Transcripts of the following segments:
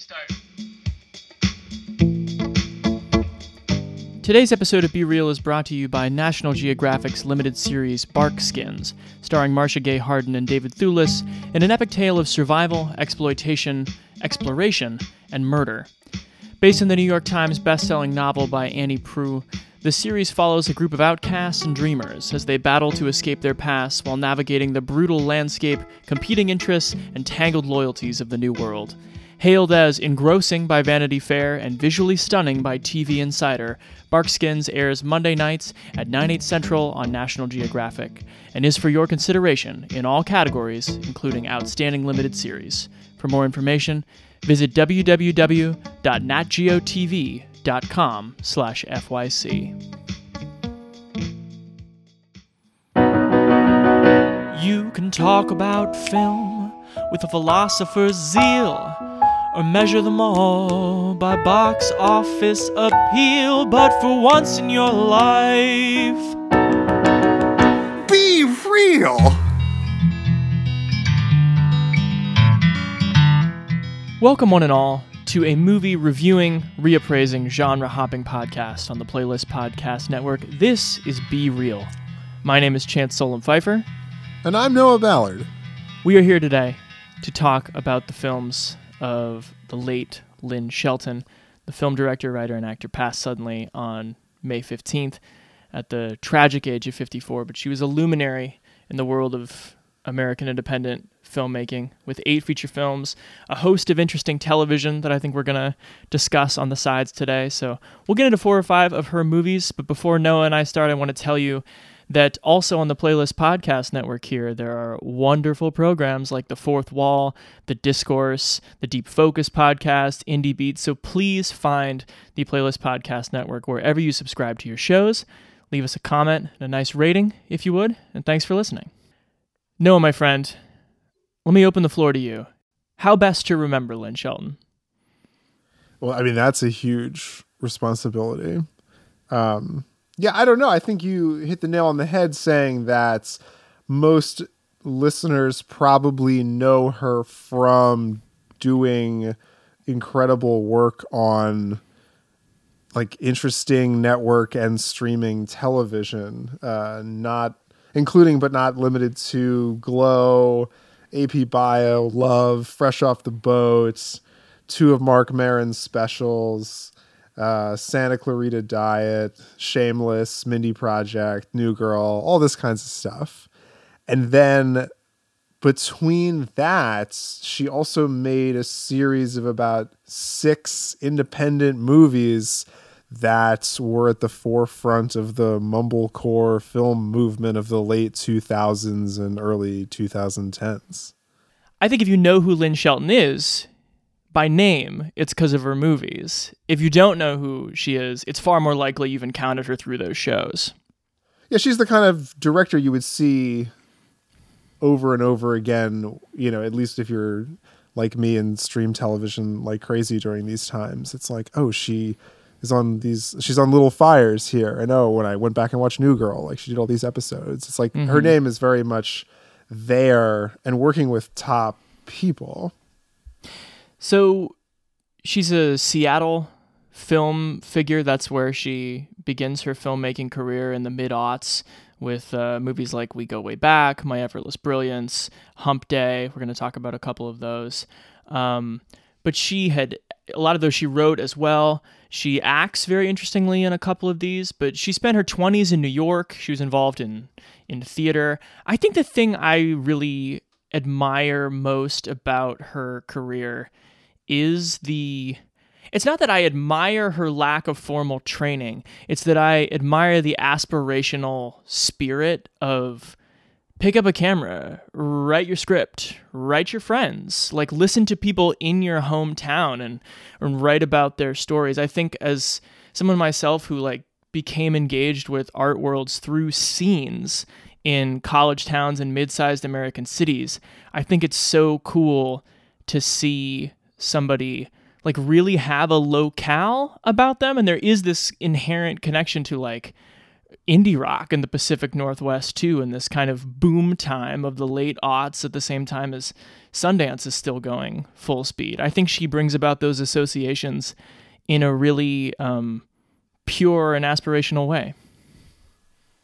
Restart. Today's episode of Be Real is brought to you by National Geographic's limited series Barkskins, starring Marcia Gay Harden and David Thewlis, in an epic tale of survival, exploitation, exploration, and murder. Based on the New York Times best-selling novel by Annie Proulx, the series follows a group of outcasts and dreamers as they battle to escape their past while navigating the brutal landscape, competing interests, and tangled loyalties of the new world. Hailed as engrossing by Vanity Fair and visually stunning by TV Insider, Barkskins airs Monday nights at 9, 8 central on National Geographic and is for your consideration in all categories, including Outstanding Limited Series. For more information, visit www.natgeotv.com slash FYC. You can talk about film with a philosopher's zeal or measure them all by box office appeal. But for once in your life, Be real. welcome one and all to a movie reviewing, reappraising, genre hopping podcast on the Playlist Podcast Network. This is Be Real. My name is Chance Solem-Pfeifer. And I'm Noah Ballard. We are here today to talk about the films of the late Lynn Shelton. The film director, writer, and actor passed suddenly on May 15th at the tragic age of 54, but she was a luminary in the world of American independent filmmaking with eight feature films, a host of interesting television that I think we're going to discuss on the sides today. So we'll get into four or five of her movies, but before Noah and I start, I want to tell you that also on the Playlist Podcast Network here, there are wonderful programs like The Fourth Wall, The Discourse, The Deep Focus Podcast, Indie Beats. So please find the Playlist Podcast Network wherever you subscribe to your shows. Leave us a comment and a nice rating if you would, and thanks for listening. Noah, my friend, let me open the floor to you. How best to remember Lynn Shelton? Well, I mean, that's a huge responsibility. Um, yeah, I don't know. I think you hit the nail on the head saying that most listeners probably know her from doing incredible work on like interesting network and streaming television, uh, not including but not limited to Glow, AP Bio, Love, Fresh Off the Boats, two of Marc Maron's specials, uh, Santa Clarita Diet, Shameless, Mindy Project, New Girl, all this kinds of stuff. And then between that, she also made a series of about six independent movies that were at the forefront of the mumblecore film movement of the late 2000s and early 2010s. I think if you know who Lynn Shelton is by name, it's because of her movies. If you don't know who she is, it's far more likely you've encountered her through those shows. Yeah, she's the kind of director you would see over and over again, you know, at least if you're like me and stream television like crazy during these times. It's like, oh, she is on these she's on Little Fires here. I know oh, when I went back and watched New Girl, like she did all these episodes. It's like her mm-hmm. name is very much there and working with top people. So she's a Seattle film figure. That's where she begins her filmmaking career in the mid aughts with uh, movies like We Go Way Back, My Effortless Brilliance, Hump Day. We're going to talk about a couple of those. Um, but she had a lot of those she wrote as well. She acts very interestingly in a couple of these, but she spent her 20s in New York. She was involved in in theater. I think the thing I really admire most about her career is the it's not that I admire her lack of formal training. It's that I admire the aspirational spirit of pick up a camera, write your script, write your friends, like listen to people in your hometown and, and write about their stories. I think as someone myself who like became engaged with art worlds through scenes in college towns and mid-sized American cities, I think it's so cool to see somebody like really have a locale about them and there is this inherent connection to like indie rock in the Pacific Northwest too, in this kind of boom time of the late aughts at the same time as Sundance is still going full speed. I think she brings about those associations in a really um, pure and aspirational way.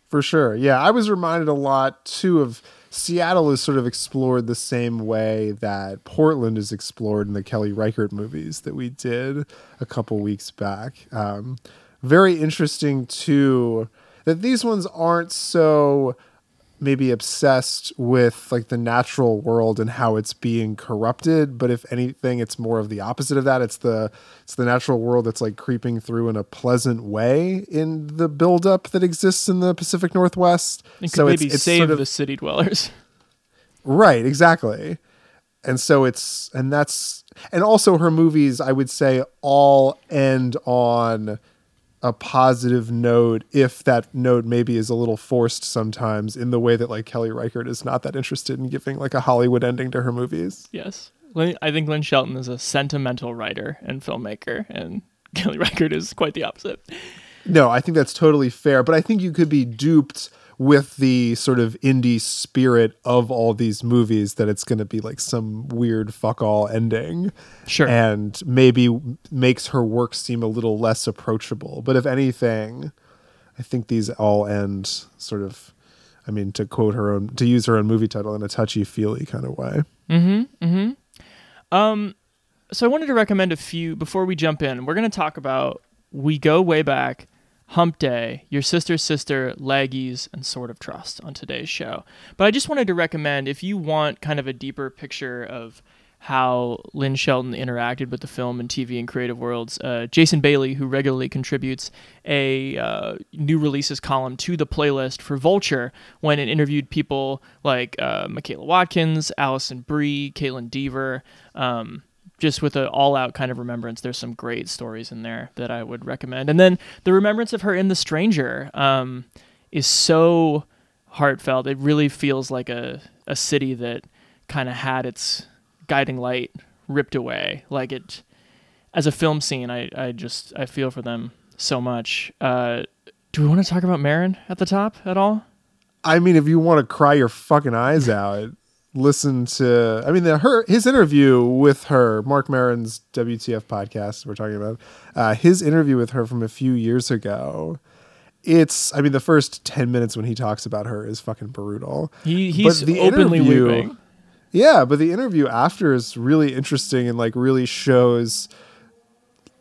For sure. Yeah, I was reminded a lot too of Seattle is sort of explored the same way that Portland is explored in the Kelly Reichardt movies that we did a couple weeks back. Um, very interesting too that these ones aren't so maybe obsessed with like the natural world and how it's being corrupted but if anything it's more of the opposite of that. It's the it's the natural world that's like creeping through in a pleasant way in the buildup that exists in the pacific northwest. It so maybe it's, it's save sort of, the city dwellers. Right exactly. And so it's and that's and also her movies i would say all end on a positive note if that note maybe is a little forced sometimes in the way that like Kelly Reichardt is not that interested in giving like a Hollywood ending to her movies. Yes. I think Lynn Shelton is a sentimental writer and filmmaker and Kelly Reichardt is quite the opposite. No, I think that's totally fair, but I think you could be duped with the sort of indie spirit of all these movies that it's going to be like some weird fuck all ending. Sure. And maybe makes her work seem a little less approachable. But if anything, I think these all end sort of I mean to quote her own to use her own movie title in a touchy-feely kind of way. Mhm. Mhm. Um so I wanted to recommend a few before we jump in. We're going to talk about We Go Way Back Hump Day, Your Sister's Sister, Laggies, and Sword of Trust on today's show. But I just wanted to recommend if you want kind of a deeper picture of how Lynn Shelton interacted with the film and TV and creative worlds, uh, Jason Bailey, who regularly contributes a uh, new releases column to the playlist for Vulture, went and interviewed people like uh, Michaela Watkins, Alison Brie, Kaitlyn Dever. Um, just with an all-out kind of remembrance there's some great stories in there that i would recommend. And then the remembrance of her in the stranger um, is so heartfelt. It really feels like a, a city that kind of had its guiding light ripped away. Like it as a film scene i, I just i feel for them so much. Uh, do we want to talk about Maron at the top at all? I mean if you want to cry your fucking eyes out listen to i mean the, her his interview with her marc maron's wtf podcast we're talking about uh, his interview with her from a few years ago it's i mean the first 10 minutes when he talks about her is fucking brutal. He, he's but the openly weeping yeah but the interview after is really interesting and like really shows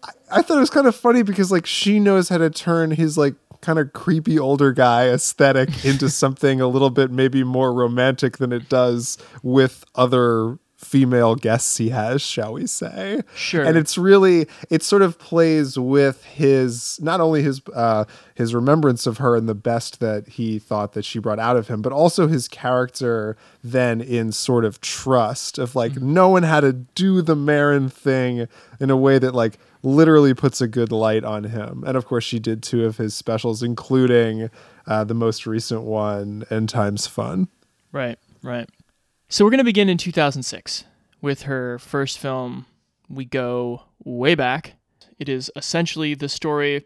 I, I thought it was kind of funny because like she knows how to turn his like kind of creepy older guy aesthetic into something a little bit maybe more romantic than it does with other female guests he has, shall we say? Sure. And it's really it sort of plays with his not only his uh, his remembrance of her and the best that he thought that she brought out of him, but also his character then in Sword of Trust of like mm-hmm. knowing how to do the Maron thing in a way that like literally puts a good light on him. And of course, she did two of his specials, including uh, the most recent one, End Times Fun. Right, right. So we're going to begin in 2006 with her first film, We Go Way Back. It is essentially the story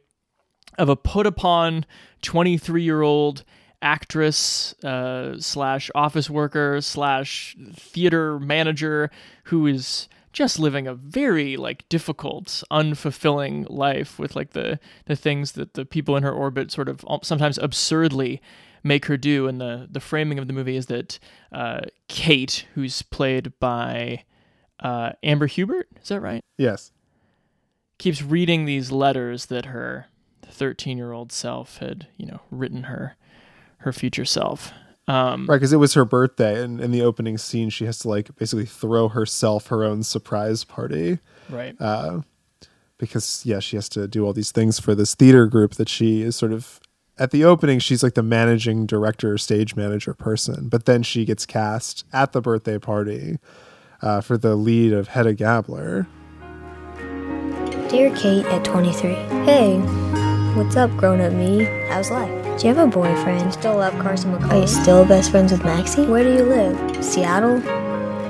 of a put upon 23 year old actress uh, slash office worker slash theater manager who is just living a very like difficult, unfulfilling life with like the the things that the people in her orbit sort of sometimes absurdly make her do. And the the framing of the movie is that uh, Kate, who's played by uh, Amber Hubbard, is that right? Yes. Keeps reading these letters that her 13 year old self had, you know, written her her future self. Um, right, because it was her birthday, and in the opening scene, she has to like basically throw herself her own surprise party. Right. Uh, because yeah, she has to do all these things for this theater group that she is sort of at the opening. She's like the managing director, stage manager person, but then she gets cast at the birthday party uh, for the lead of Hedda Gabler. Dear Kate at 23. Hey, what's up, grown up me? How's life? Do you have a boyfriend? You still love Carson McCullers? Are you still best friends with Maxie? Where do you live? Seattle?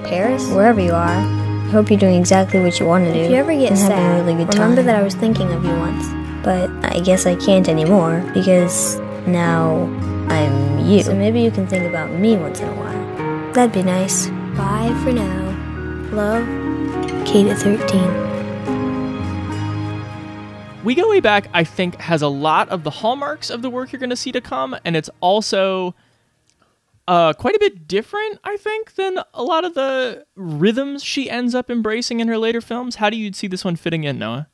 Paris? Wherever you are. I hope you're doing exactly what you want to do. If you ever get sad, really good remember time. that I was thinking of you once. But I guess I can't anymore because now I'm you. So maybe you can think about me once in a while. That'd be nice. Bye for now. Love, Kate at 13. We Go Way Back, I think, has a lot of the hallmarks of the work you're going to see to come, and it's also uh, quite a bit different, I think, than a lot of the rhythms she ends up embracing in her later films. How do you see this one fitting in, Noah?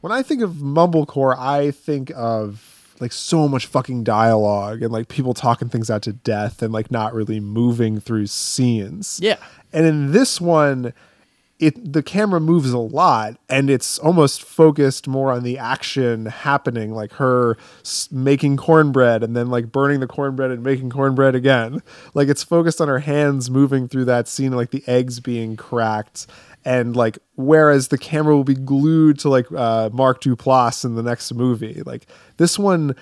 When I think of mumblecore, I think of like so much fucking dialogue and like people talking things out to death and like not really moving through scenes. Yeah. And in this one, it the camera moves a lot and it's almost focused more on the action happening like her making cornbread and then like burning the cornbread and making cornbread again. Like it's focused on her hands moving through that scene like the eggs being cracked and like whereas the camera will be glued to like uh, Mark Duplass in the next movie. Like this one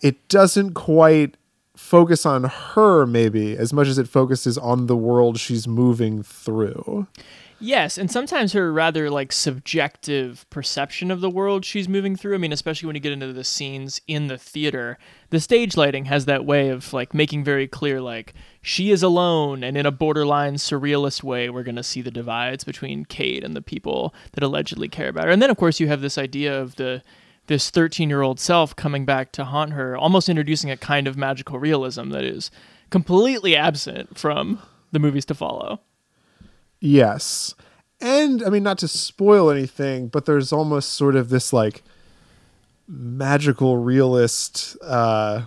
it doesn't quite focus on her maybe as much as it focuses on the world she's moving through Yes, and sometimes her rather like subjective perception of the world she's moving through. I mean, especially when you get into the scenes in the theater, the stage lighting has that way of like making very clear like she is alone and in a borderline surrealist way we're going to see the divides between Kate and the people that allegedly care about her. And then of course you have this idea of the this 13-year-old self coming back to haunt her, almost introducing a kind of magical realism that is completely absent from the movies to follow. Yes. And I mean, not to spoil anything, but there's almost sort of this like magical realist, uh,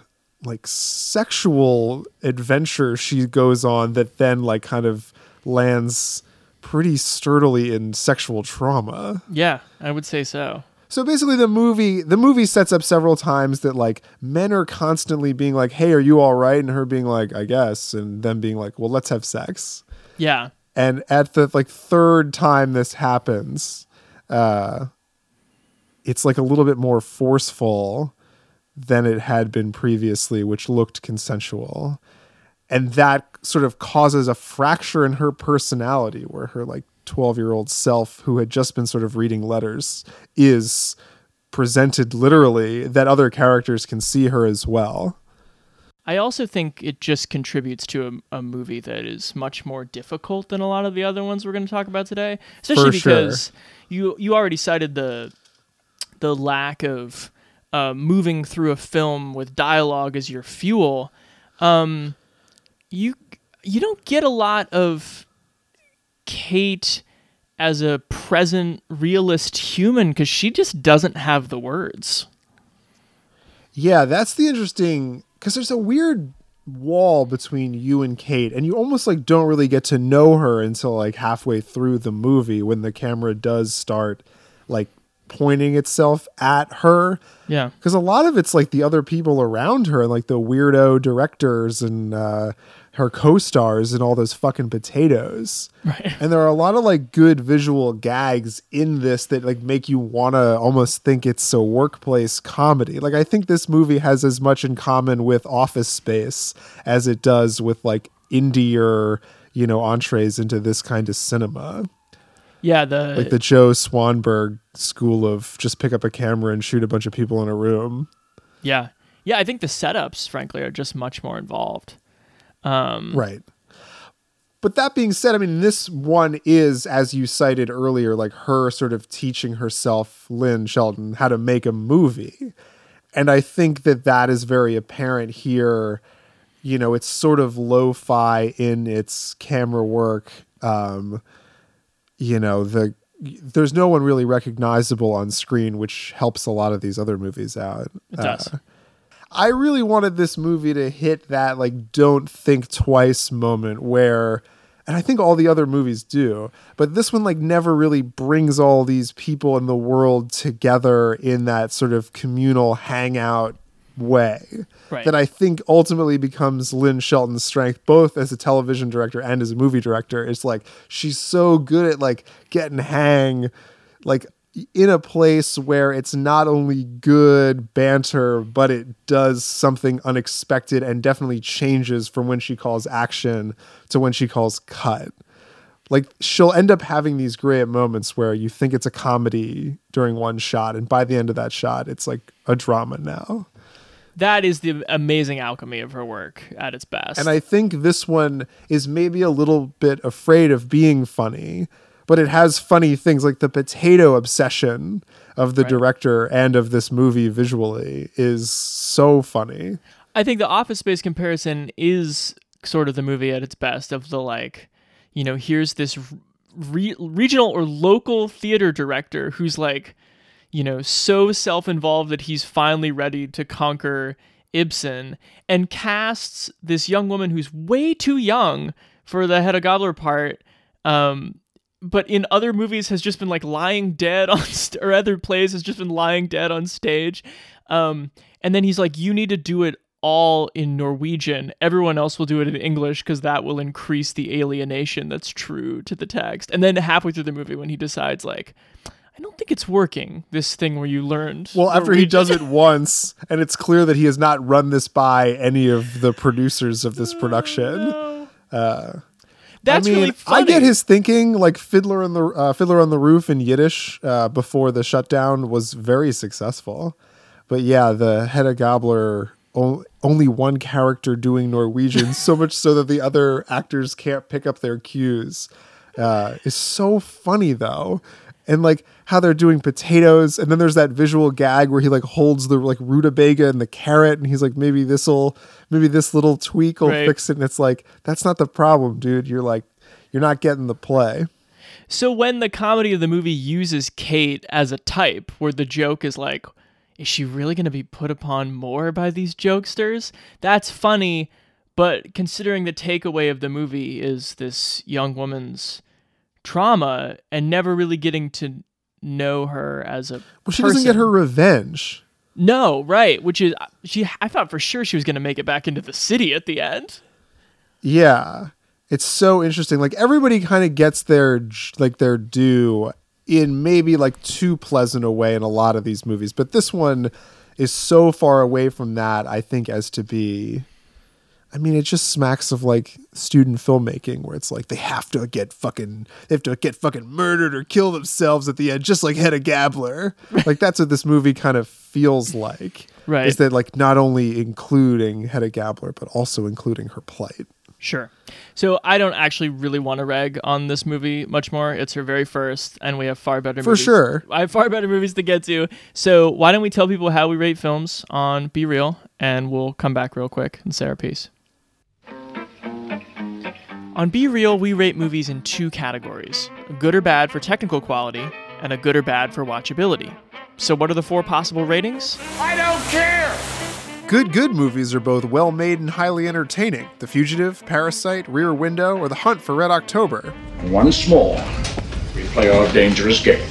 like sexual adventure she goes on that then like kind of lands pretty sturdily in sexual trauma. Yeah, I would say so. So basically the movie the movie sets up several times that like men are constantly being like, "Hey, are you all right?" and her being like, "I guess," and them being like, "Well, let's have sex." Yeah. And at the like third time this happens uh it's like a little bit more forceful than it had been previously which looked consensual. And that sort of causes a fracture in her personality where her like 12 year old self who had just been sort of reading letters is presented literally that other characters can see her as well I also think it just contributes to a, a movie that is much more difficult than a lot of the other ones we're going to talk about today, especially For sure. because you you already cited the the lack of uh, moving through a film with dialogue as your fuel. Um, you you don't get a lot of Kate as a present realist human because she just doesn't have the words. Yeah, that's the interesting because there's a weird wall between you and Kate, and you almost like don't really get to know her until like halfway through the movie when the camera does start like pointing itself at her. Yeah. Because a lot of it's like the other people around her, and like the weirdo directors and uh, her co-stars and all those fucking potatoes. Right. And there are a lot of like good visual gags in this that like make you want to almost think it's a workplace comedy. Like I think this movie has as much in common with Office Space as it does with like indie you know, entrees into this kind of cinema. Yeah, the Like the Joe Swanberg school of just pick up a camera and shoot a bunch of people in a room. Yeah. Yeah, I think the setups, frankly, are just much more involved. Um, Right. But that being said, I mean, this one is, as you cited earlier, like her sort of teaching herself, Lynn Shelton, how to make a movie. And I think that that is very apparent here. You know, it's sort of lo fi in its camera work. Um, you know, the there's no one really recognizable on screen, which helps a lot of these other movies out. It does. Uh, I really wanted this movie to hit that like don't think twice moment where and I think all the other movies do, but this one like never really brings all these people in the world together in that sort of communal hangout way. Right. That I think ultimately becomes Lynn Shelton's strength, both as a television director and as a movie director. It's like she's so good at like getting hang, like in a place where it's not only good banter, but it does something unexpected and definitely changes from when she calls action to when she calls cut. Like she'll end up having these great moments where you think it's a comedy during one shot, and by the end of that shot, it's like a drama now. that is the amazing alchemy of her work at its best. And I think this one is maybe a little bit afraid of being funny, but it has funny things like the potato obsession of the Right. director and of this movie visually is so funny. I think the Office Space comparison is sort of the movie at its best of the like, you know, here's this re- regional or local theater director who's like, you know, so self-involved that he's finally ready to conquer Ibsen and casts this young woman who's way too young for the Hedda Gabler part. Um, but in other movies has just been like lying dead on st- or other plays has just been lying dead on stage. Um and then he's like you need to do it all in norwegian. Everyone else will do it in english because that will increase the alienation that's true to the text. And then halfway through the movie when he decides like i don't think it's working this thing where you learned Well, after he does it once, and it's clear that he has not run this by any of the producers of this production. That's I mean, really funny I get his thinking. Like Fiddler on the uh, Fiddler on the Roof in Yiddish uh, before the shutdown was very successful, but yeah, the Hedda Gabler o- only one character doing Norwegian, so much so that the other actors can't pick up their cues, uh, is so funny though. And like how they're doing potatoes, and then there's that visual gag where he like holds the like rutabaga and the carrot, and he's like, maybe this'll, maybe this little tweak will Right. fix it. And it's like, that's not the problem, dude. You're like, you're not getting the play. So when the comedy of the movie uses Kate as a type, where the joke is like, is she really going to be put upon more by these jokesters? That's funny, but considering the takeaway of the movie is this young woman's trauma and never really getting to know her as a Well, she doesn't get her revenge. No, right, which is she I thought for sure she was going to make it back into the city at the end. Yeah. It's so interesting. Like everybody kind of gets their like their due in maybe like too pleasant a way in a lot of these movies, but this one is so far away from that I think as to be I mean, it just smacks of like student filmmaking where it's like they have to get fucking they have to get fucking murdered or kill themselves at the end, just like Hedda Gabler. like that's what this movie kind of feels like. Right. Is that like not only including Hedda Gabler, but also including her plight. Sure. So I don't actually really want to rag on this movie much more. It's her very first, and we have far better For movies. sure. I have far better movies to get to. So why don't we tell people how we rate films on Be Real, and we'll come back real quick and say our piece. On Be Real, we rate movies in two categories a good or bad for technical quality, and a good or bad for watchability. So, what are the four possible ratings? I don't care! Good, good movies are both well made and highly entertaining. The Fugitive, Parasite, Rear Window, or The Hunt for Red October. Once more, we play our dangerous game.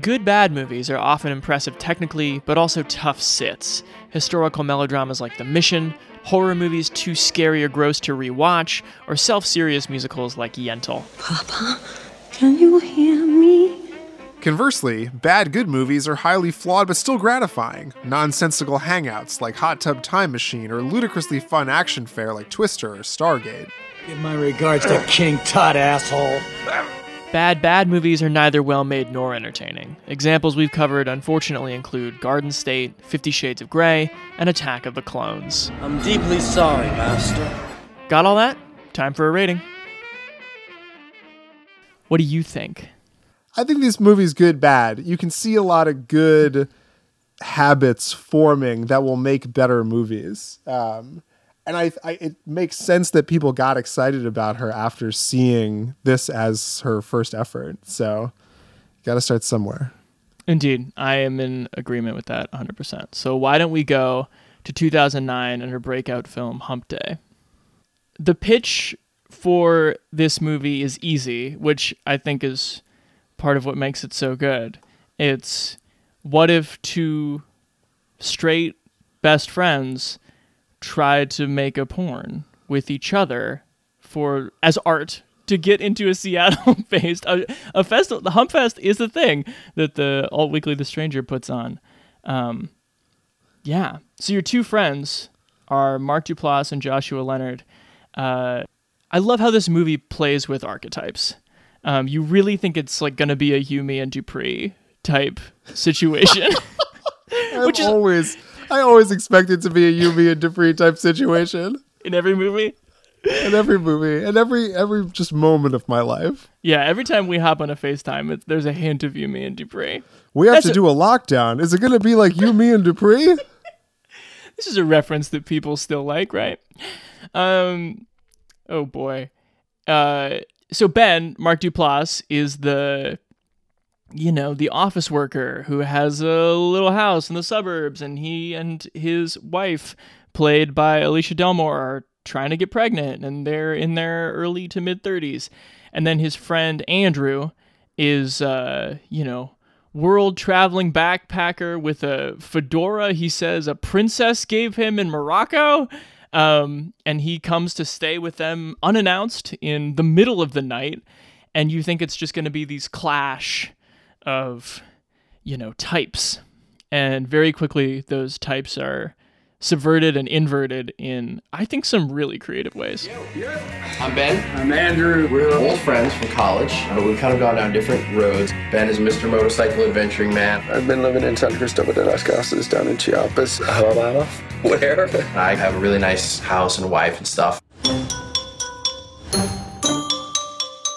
Good bad movies are often impressive technically, but also tough sits. Historical melodramas like The Mission, horror movies too scary or gross to rewatch, or self serious musicals like Yentl. Papa, can you hear me? Conversely, bad, good movies are highly flawed but still gratifying. Nonsensical hangouts like Hot Tub Time Machine or ludicrously fun action fare like Twister or Stargate. Give my regards to King Tut, asshole. Bad, bad movies are neither well made nor entertaining. Examples we've covered unfortunately include Garden State, Fifty Shades of Grey, and Attack of the Clones. I'm deeply sorry, Master. Got all that? Time for a rating. What do you think? I think this movie's good, bad. You can see a lot of good habits forming that will make better movies. Um, and I, I, it makes sense that people got excited about her after seeing this as her first effort. So, got to start somewhere. Indeed, I am in agreement with that 100%. So why don't we go to 2009 and her breakout film Hump Day? The pitch for this movie is easy, which I think is part of what makes it so good. It's what if two straight best friends tried to make a porn with each other for as art to get into a Seattle based a, a festival. The Hump Fest is the thing that the Alt Weekly The Stranger puts on. Um, yeah. So your two friends are Mark Duplass and Joshua Leonard. Uh, I love how this movie plays with archetypes. Um, you really think it's like gonna be a You, Me and Dupree type situation. Which is- always, I always expect it to be a You, Me and Dupree type situation in every movie. in every movie and every every just moment of my life. Yeah, every time we hop on a FaceTime, it, there's a hint of you, me, and Dupree. We have That's to a- do a lockdown. Is it going to be like you, me, and Dupree? This is a reference that people still like, right? Um, oh boy. Uh, so Ben Mark Duplass is the, you know, the office worker who has a little house in the suburbs, and he and his wife, played by Alycia Delmore, are trying to get pregnant, and they're in their early to mid thirties, and then his friend Andrew is, uh, you know. World traveling backpacker with a fedora, he says a princess gave him in Morocco. Um, and he comes to stay with them unannounced in the middle of the night. And you think it's just going to be these clash of, you know, types. And very quickly, those types are subverted and inverted in, I think, some really creative ways. I'm Ben. I'm Andrew. We're old friends from college, but we've kind of gone down different roads. Ben is Mr. Motorcycle Adventuring Man. I've been living in San Cristobal de las Casas down in Chiapas, Alabama. Where? I have a really nice house and wife and stuff.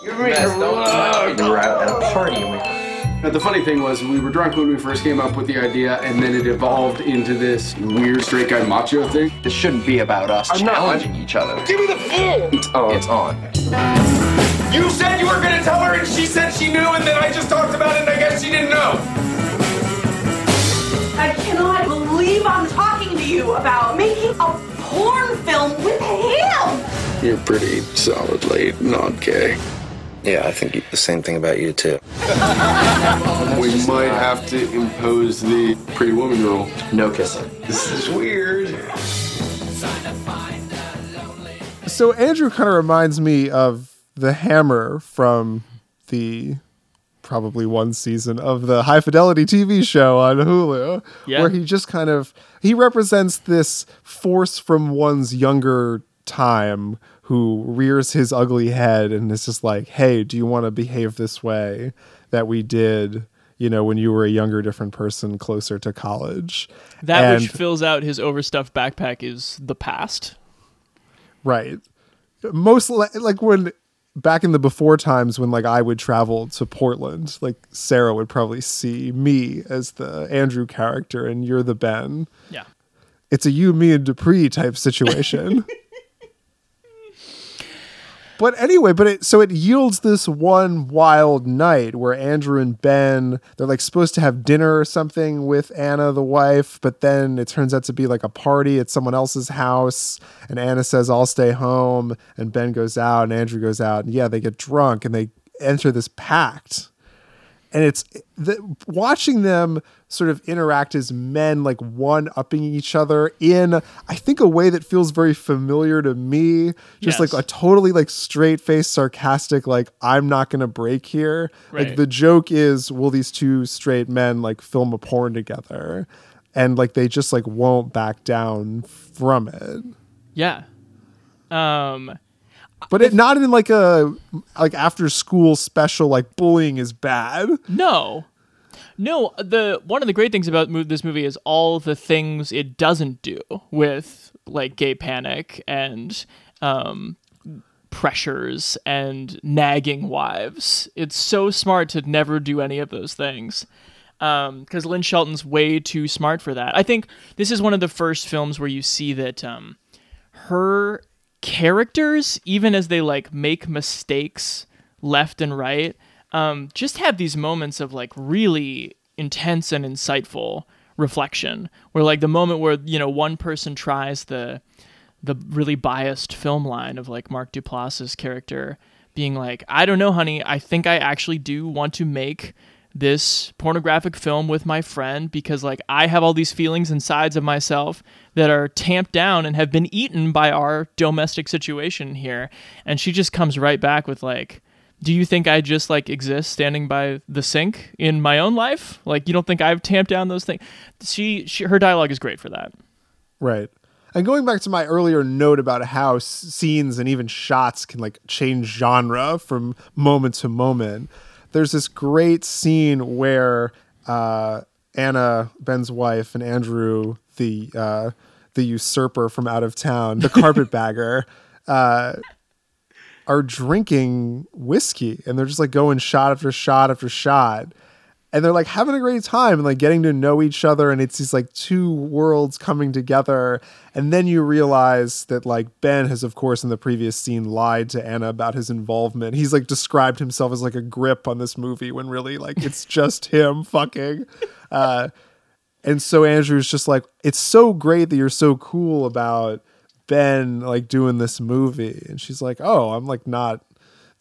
Yes, don't- we were out at a party and we But the funny thing was, we were drunk when we first came up with the idea, and then it evolved into this weird straight guy macho thing. This shouldn't be about us I'm not- challenging each other. Give me the phone! It's on. It's on. You said you were gonna tell her, and she said she knew, and then I just talked about it, and I guess she didn't know. I cannot believe I'm talking to you about making a porn film with him. You're pretty solidly non-gay. Yeah, I think the same thing about you too. We might have to impose the pretty woman rule. No kissing. This is weird. So Andrew kind of reminds me of the Hammer from the probably one season of the High Fidelity TV show on Hulu, Yeah. where he just kind of he represents this force from one's younger time who rears his ugly head and is just like, "Hey, do you want to behave this way that we did?" You know, when you were a younger, different person closer to college. That And- which fills out his overstuffed backpack is the past. Right. Most li- like when back in the before times when like I would travel to Portland, like Sarah would probably see me as the Andrew character and you're the Ben. Yeah. It's a you, me, and Dupree type situation. but anyway, but it so it yields this one wild night where Andrew and Ben they're like supposed to have dinner or something with Anna the wife, but then it turns out to be like a party at someone else's house, and Anna says I'll stay home, and Ben goes out and Andrew goes out, and yeah, they get drunk and they enter this pact and it's the, watching them sort of interact as men like one upping each other in i think a way that feels very familiar to me. Just Yes. like a totally like straight face sarcastic like i'm not gonna break here. Like the joke is will these two straight men like film a porn together? And like they just like won't back down from it. Yeah. Um but it not in like a like after school special like bullying is bad No. No, the one of the great things about this movie is all the things it doesn't do with like gay panic and um pressures and nagging wives. It's so smart to never do any of those things. Um, because Lynn Shelton's way too smart for that. I think this is one of the first films where you see that um, her characters, even as they like make mistakes left and right, um, just have these moments of like really intense and insightful reflection. Where like the moment where you know one person tries the the really biased film line of like Mark Duplass's character being like, I don't know, honey, I think I actually do want to make this pornographic film with my friend because like I have all these feelings and sides of myself that are tamped down and have been eaten by our domestic situation here and she just comes right back with like do you think I just like exist standing by the sink in my own life? Like you don't think I've tamped down those things? She, she her dialogue is great for that. Right. And going back to my earlier note about how s- scenes and even shots can like change genre from moment to moment, there's this great scene where uh, Anna, Ben's wife, and Andrew, the uh, the usurper from out of town, the carpetbagger, uh, are drinking whiskey, and they're just like going shot after shot after shot, and they're like having a great time and like getting to know each other, and it's these like two worlds coming together, and then you realize that like Ben has, of course, in the previous scene, lied to Anna about his involvement. He's like described himself as like a grip on this movie when really like it's just him fucking. Uh, and so Andrew's just like, it's so great that you're so cool about Ben like doing this movie. And she's like, oh, I'm like not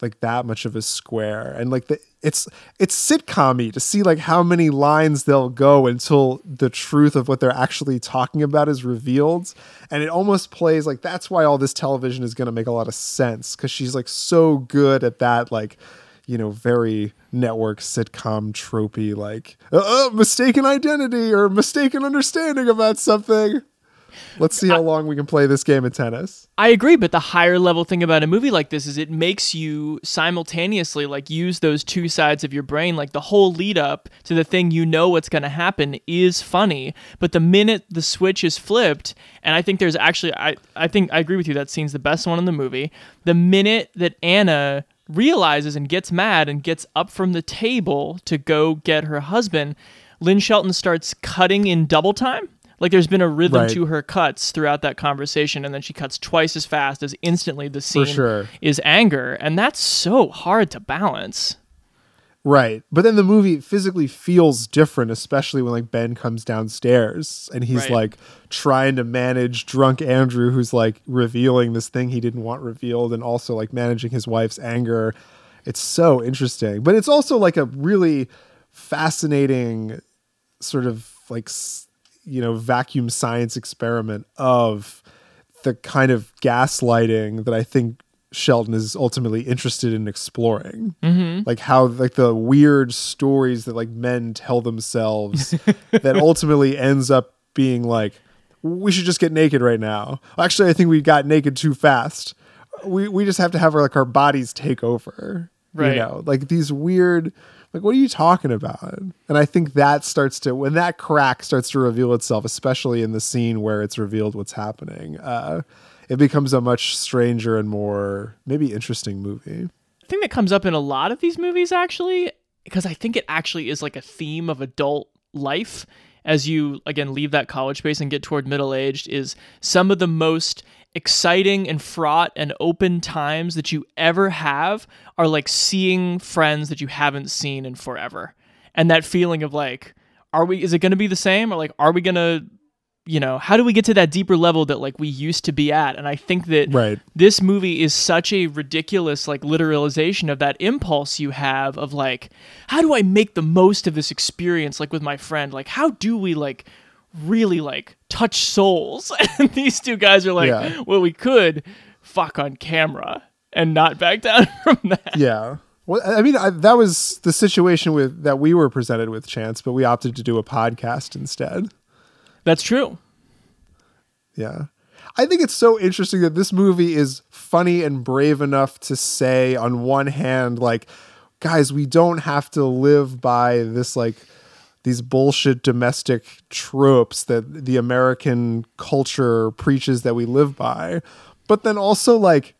like that much of a square. And like the it's it's sitcom to see like how many lines they'll go until the truth of what they're actually talking about is revealed. And it almost plays like that's why all this television is gonna make a lot of sense. Cause she's like so good at that, like you know, very network sitcom tropey, like uh, uh, mistaken identity or mistaken understanding about something. Let's see how long we can play this game of tennis. I agree, but the higher level thing about a movie like this is it makes you simultaneously like use those two sides of your brain. Like the whole lead up to the thing you know what's going to happen is funny, but the minute the switch is flipped, and I think there's actually I I think I agree with you that scene's the best one in the movie. The minute that Anna realizes and gets mad and gets up from the table to go get her husband, Lynn Shelton starts cutting in double time. Like there's been a rhythm Right. to her cuts throughout that conversation, and then she cuts twice as fast as instantly the scene sure. is anger, and that's so hard to balance. Right. But then the movie physically feels different, especially when like Ben comes downstairs and he's Right. like trying to manage drunk Andrew who's like revealing this thing he didn't want revealed and also like managing his wife's anger. It's so interesting. But it's also like a really fascinating sort of like s- you know vacuum science experiment of the kind of gaslighting that I think Shelton is ultimately interested in exploring. Mhm. Like how like the weird stories that like men tell themselves that ultimately ends up being like we should just get naked right now. Actually, I think we got naked too fast. We we just have to have our like our bodies take over. Right. You know, like these weird like what are you talking about? And I think that starts to when that crack starts to reveal itself, especially in the scene where it's revealed what's happening. Uh it becomes a much stranger and more maybe interesting movie. thing that comes up in a lot of these movies actually because i think it actually is like a theme of adult life as you again leave that college space and get toward middle aged is some of the most exciting and fraught and open times that you ever have are like seeing friends that you haven't seen in forever. And that feeling of like are we is it going to be the same? Or like are we going to you know how do we get to that deeper level that like we used to be at? And i think that Right. this movie is such a ridiculous like literalization of that impulse you have of like how do i make the most of this experience like with my friend? Like how do we like really like touch souls and these two guys are like Yeah. well we could fuck on camera and not back down from that yeah. Well, I mean, I, that was the situation with that we were presented with, Chance, but we opted to do a podcast instead. that's true Yeah. I think it's so interesting that this movie is funny and brave enough to say, on one hand, like, guys, we don't have to live by this, like, these bullshit domestic tropes that the American culture preaches that we live by. But then also, like,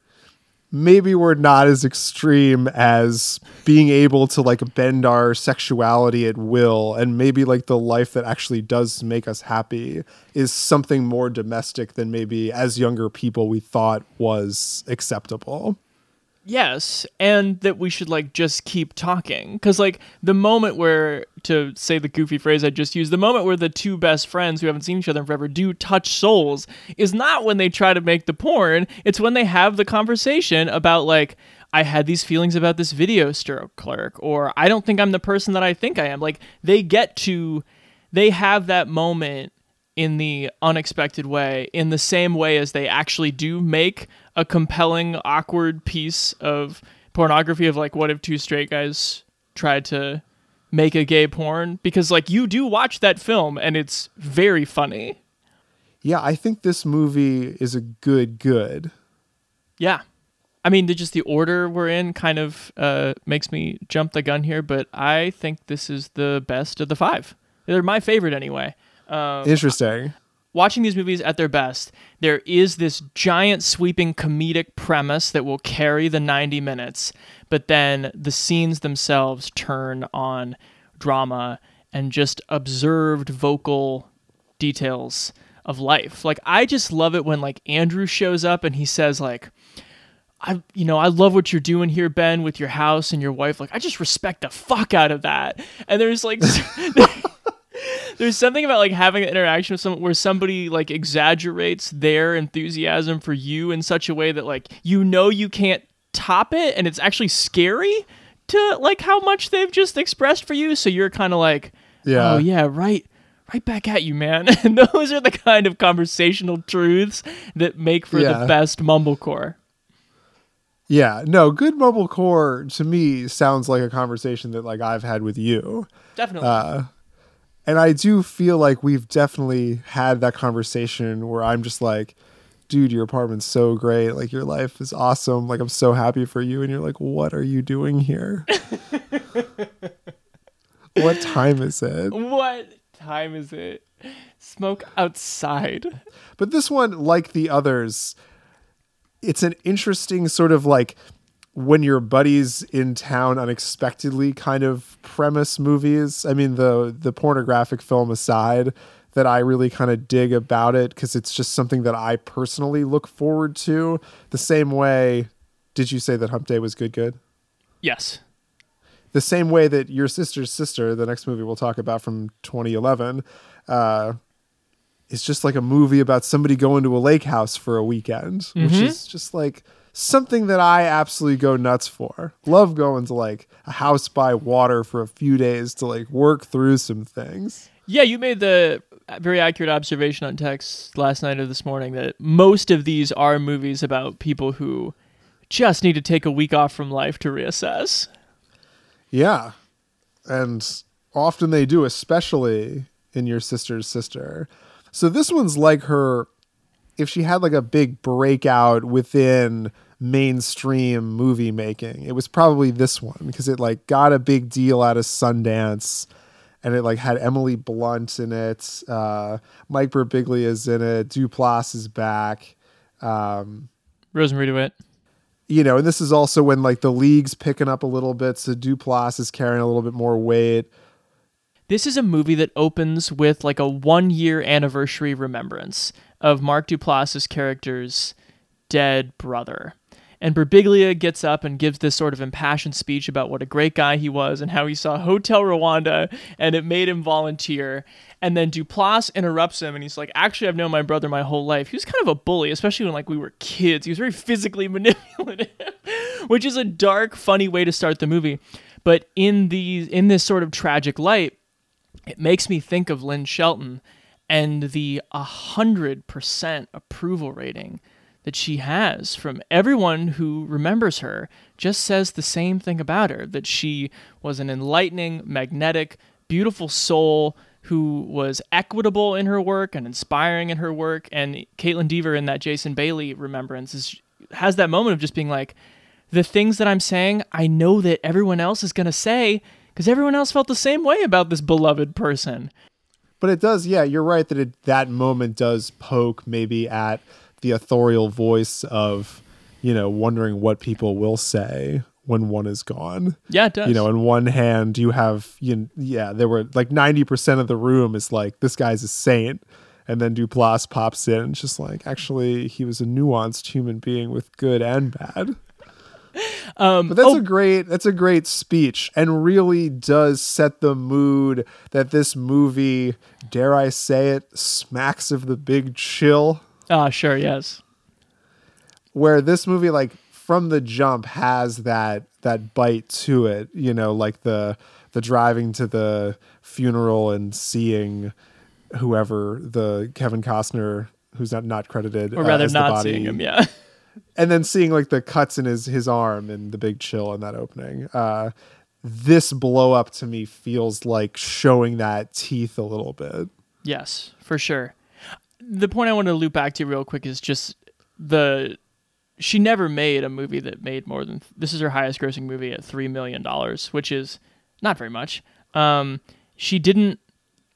maybe we're not as extreme as being able to like bend our sexuality at will and maybe like the life that actually does make us happy is something more domestic than maybe as younger people we thought was acceptable Yes, and that we should like just keep talking because like the moment where to say the goofy phrase I just used, the moment where the two best friends who haven't seen each other in forever do touch souls is not when they try to make the porn. It's when they have the conversation about like I had these feelings about this video store clerk, or I don't think I'm the person that I think I am. Like they get to, they have that moment in the unexpected way, in the same way as they actually do make a compelling, awkward piece of pornography of like, what if two straight guys tried to make a gay porn? Because like you do watch that film and it's very funny. yeah i think this movie is a good good Yeah. I mean, the, just the order we're in kind of uh, makes me jump the gun here, but I think this is the best of the five. They're my favorite anyway. Um, Interesting. Watching these movies at their best, there is this giant sweeping comedic premise that will carry the 90 minutes, but then the scenes themselves turn on drama and just observed vocal details of life. Like I just love it when like Andrew shows up and he says like I you know, I love what you're doing here Ben with your house and your wife. Like I just respect the fuck out of that. And there's like there's something about like having an interaction with someone where somebody like exaggerates their enthusiasm for you in such a way that like you know you can't top it and it's actually scary to like how much they've just expressed for you so you're kind of like Yeah. oh yeah right right back at you man and those are the kind of conversational truths that make for Yeah. the best mumblecore Yeah, no, good mumblecore to me sounds like a conversation that like I've had with you. definitely Uh, and I do feel like we've definitely had that conversation where I'm just like, dude, your apartment's so great. Like your life is awesome. Like I'm so happy for you. And you're like, what are you doing here? what time is it? what time is it smoke outside But this one, like the others, it's an interesting sort of like when your buddies in town unexpectedly kind of premise movies. I mean, the the pornographic film aside, that I really kind of dig about it because it's just something that I personally look forward to. The same way, did you say that Hump Day was good? Good. yes The same way that your sister's sister, the next movie we'll talk about from 2011, uh, is just like a movie about somebody going to a lake house for a weekend, which Mhm. is just like something that I absolutely go nuts for. Love going to like a house by water for a few days to like work through some things. Yeah, you made the uh, very accurate observation on text last night or this morning that most of these are movies about people who just need to take a week off from life to reassess. Yeah. And often they do, especially in your sister's sister. So this one's like her if she had like a big breakout within mainstream movie making. It was probably this one because it like got a big deal out of Sundance and it like had Emily Blunt in it. Uh Mike Birbiglia is in it. Duplass is back. Um Rosemarie DeWitt. you know, and this is also when like the league's picking up a little bit, so Duplass is carrying a little bit more weight. This is a movie that opens with like a one year anniversary remembrance of Mark Duplass's character's dead brother. And Birbiglia gets up and gives this sort of impassioned speech about what a great guy he was and how he saw Hotel Rwanda and it made him volunteer. And then Duplass interrupts him and he's like, Actually, I've known my brother my whole life. He was kind of a bully, especially when like we were kids. He was very physically manipulative, which is a dark, funny way to start the movie. But in these in this sort of tragic light, it makes me think of Lynn Shelton and the 100% approval rating that she has from everyone who remembers her just says the same thing about her that she was an enlightening, magnetic, beautiful soul who was equitable in her work and inspiring in her work. And Kaitlyn Dever in that Jason Bailey remembrance is, has that moment of just being like, the things that I'm saying, I know that everyone else is going to say because everyone else felt the same way about this beloved person. But it does, yeah, you're right that it, that moment does poke maybe at the authorial voice of, you know, wondering what people will say when one is gone. Yeah, it does. You know, in one hand you have, you yeah, there were like 90% of the room is like, this guy's a saint. And then Duplass pops in and just like, actually, he was a nuanced human being with good and bad. Um, but that's a great that's a great speech and really does set the mood that this movie, dare I say it, smacks of the big chill. Ah, sure, yes. Where this movie, like from the jump, has that that bite to it. You know, like the the driving to the funeral and seeing whoever the Kevin Costner, who's not not credited, Or rather as the not seeing him, yeah. and then seeing like the cuts in his his arm and the big chill in that opening. Uh, this blow up to me feels like showing that teeth a little bit. Yes, for sure. The point I want to loop back to real quick is just the she never made a movie that made more than this is her highest grossing movie at 3 million dollars, which is not very much. Um she didn't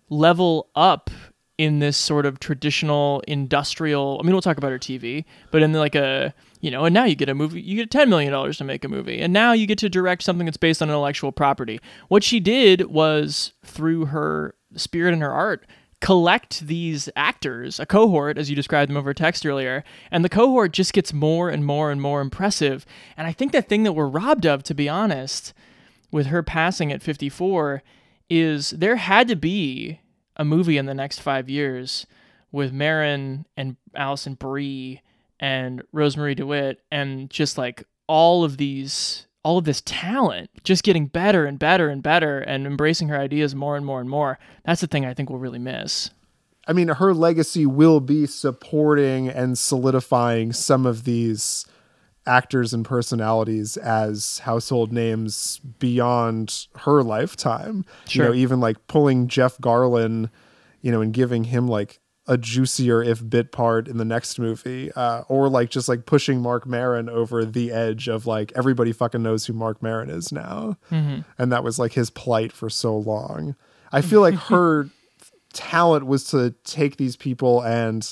level up in this sort of traditional industrial I mean we'll talk about her TV, but in like a you know, and now you get a movie you get ten million dollars to make a movie. And now you get to direct something that's based on intellectual property. What she did was through her spirit and her art collect these actors, a cohort, as you described them over text earlier, and the cohort just gets more and more and more impressive. And I think the thing that we're robbed of, to be honest, with her passing at 54, is there had to be a movie in the next five years with Maron and Alison Brie and Rosemarie DeWitt and just like all of these all of this talent just getting better and better and better and embracing her ideas more and more and more. That's the thing I think we'll really miss. I mean, her legacy will be supporting and solidifying some of these actors and personalities as household names beyond her lifetime. Sure. You know, even like pulling Jeff Garlin, you know, and giving him like a juicier if bit part in the next movie uh, or like just like pushing Marc Maron over the edge of like everybody fucking knows who Marc Maron is now. Mm-hmm. and that was like his plight for so long. I feel like her talent was to take these people and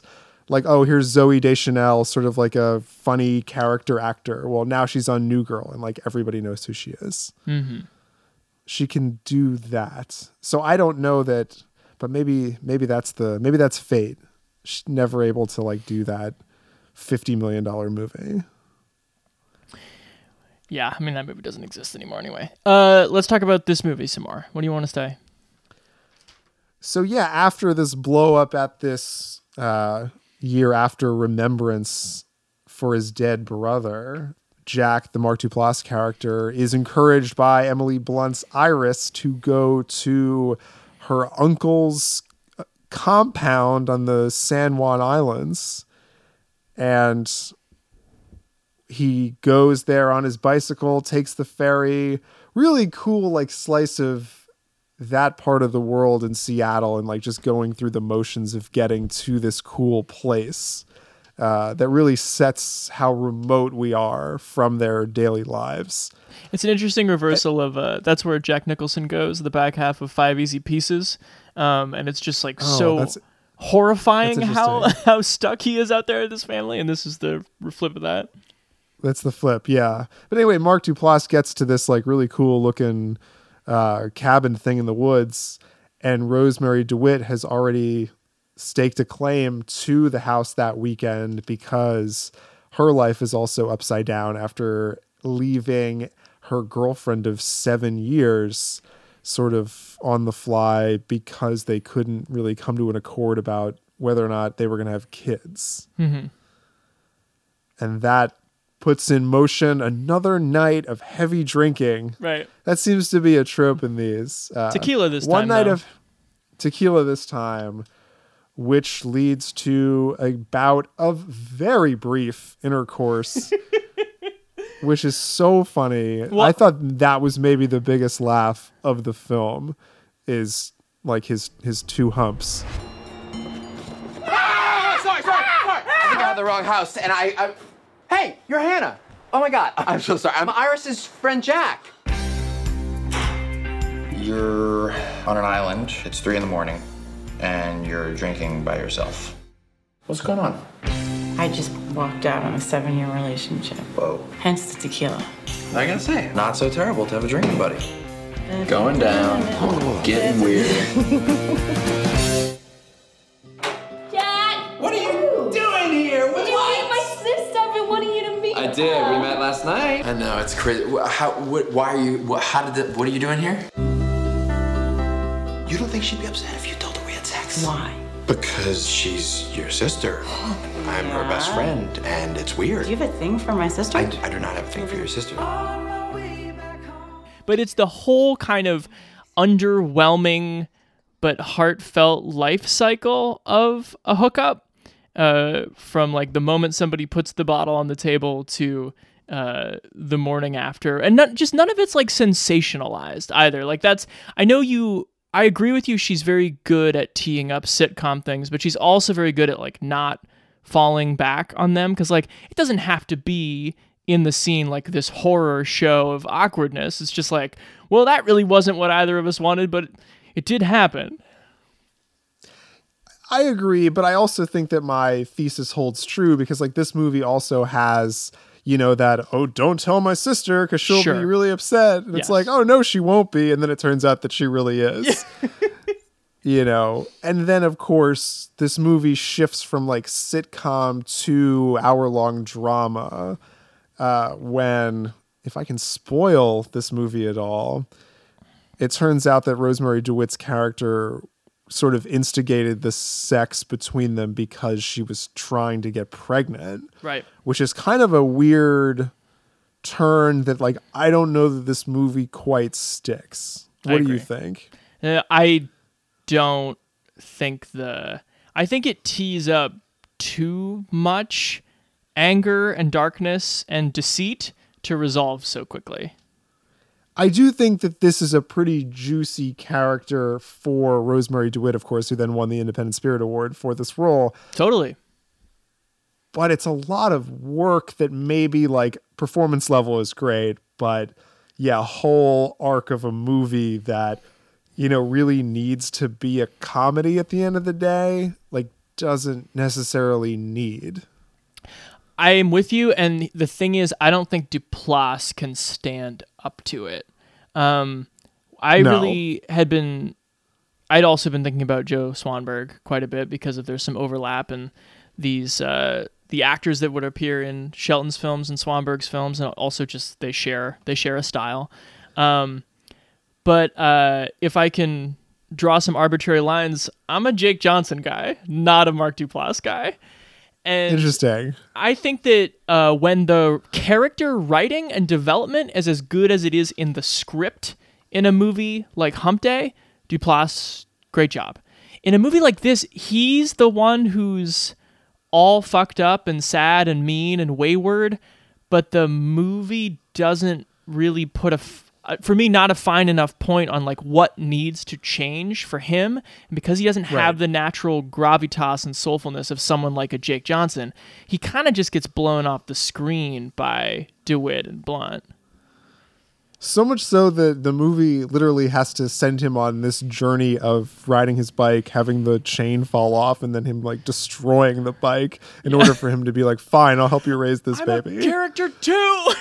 like oh here's Zooey Deschanel sort of like a funny character actor. Well now she's on new girl and like everybody knows who she is. Mm-hmm. she can do that. So i don't know that but maybe maybe that's the maybe that's fate. She's never able to like do that fifty million dollar movie. Yeah, I mean that movie doesn't exist anymore anyway. Uh, let's talk about this movie some more. What do you want to say? So yeah, after this blow up at this uh, year after Remembrance for his dead brother, Jack, the Mark Duplass character, is encouraged by Emily Blunt's Iris to go to her uncle's uh, compound on the San Juan Islands. And he goes there on his bicycle, takes the ferry. Really cool, like, slice of that part of the world in Seattle and, like, just going through the motions of getting to this cool place. Uh, that really sets how remote we are from their daily lives. It's an interesting reversal of uh, that's where Jack Nicholson goes, the back half of Five Easy Pieces, um, and it's just like Oh, so that's- horrifying that's how how stuck he is out there with his family, and this is the flip of that. That's the flip, yeah. But anyway, Mark Duplass gets to this like really cool looking uh, cabin thing in the woods, and Rosemarie DeWitt has already staked a claim to the house that weekend because her life is also upside down after leaving her girlfriend of seven years sort of on the fly because they couldn't really come to an accord about whether or not they were going to have kids Mm-hmm. and that puts in motion another night of heavy drinking. Right. That seems to be a trope in these. Uh, Tequila this one time, night though. of tequila this time, which leads to a bout of very brief intercourse. Which is so funny. Well, I thought that was maybe the biggest laugh of the film, is like his his two humps. Ah, sorry, sorry, sorry. I think I have the wrong house, and I, I. Hey, you're Hannah. Oh my God, I'm so sorry. I'm Iris's friend Jack. You're on an island. It's three in the morning, and you're drinking by yourself. What's going on? I just walked out on a seven year relationship. Whoa. Hence the tequila. I gotta say, not so terrible to have a drinking buddy. Going down, oh, getting weird. Dad! What are you doing here? Did you meet my sister? I've been wanting you to meet I did. We met last night. I know it's crazy. How? What, why are you? What, how did? The, what are you doing here? You don't think she'd be upset if you sex? Why? Because she's your sister. I'm her best friend, and it's weird. Do you have a thing for my sister? I, I do not have a thing for your sister. but it's the whole kind of underwhelming but heartfelt life cycle of a hookup uh, from like the moment somebody puts the bottle on the table to uh, the morning after and not, just none of it's like sensationalized either like that's i know you i agree with you she's very good at teeing up sitcom things but she's also very good at like not falling back on them because like it doesn't have to be in the scene like this horror show of awkwardness. It's just like well that really wasn't what either of us wanted but it did happen. I agree, but I also think that my thesis holds true because like this movie also has you know that oh don't tell my sister because she'll Sure. be really upset. And Yes. it's like oh no she won't be. And then it turns out that she really is. You know? And then of course this movie shifts from like sitcom to hour long drama uh when if i can spoil this movie at all it turns out that Rosemarie DeWitt's character sort of instigated the sex between them because she was trying to get pregnant Right. which is kind of a weird turn that like i don't know that this movie quite sticks what do you think Uh, I don't think the. I think it tees up too much anger and darkness and deceit to resolve so quickly. I do think that this is a pretty juicy character for Rosemarie DeWitt, of course, who then won the Independent Spirit Award for this role. Totally. But it's a lot of work that maybe like performance level is great, but yeah, whole arc of a movie that, you know, really needs to be a comedy at the end of the day, like doesn't necessarily need. I am with you, and the thing is, I don't think Duplass can stand up to it. Um, I No. really had been. I'd also been thinking about Joe Swanberg quite a bit because of there's some overlap and these uh, the actors that would appear in Shelton's films and Swanberg's films, and also just they share they share a style. Um, but uh, if I can draw some arbitrary lines, I'm a Jake Johnson guy, not a Mark Duplass guy. And Interesting. I think that uh, when the character writing and development is as good as it is in the script in a movie like Hump Day, Duplass, great job. In a movie like this, he's the one who's all fucked up and sad and mean and wayward, but the movie doesn't really put a f- uh, for me not a fine enough point on like what needs to change for him and because he doesn't have Right. the natural gravitas and soulfulness of someone like a Jake Johnson he kind of just gets blown off the screen by DeWitt and Blunt So much so that the movie literally has to send him on this journey of riding his bike, having the chain fall off, and then him like destroying the bike in order for him to be like, "Fine, I'll help you raise this baby." character 2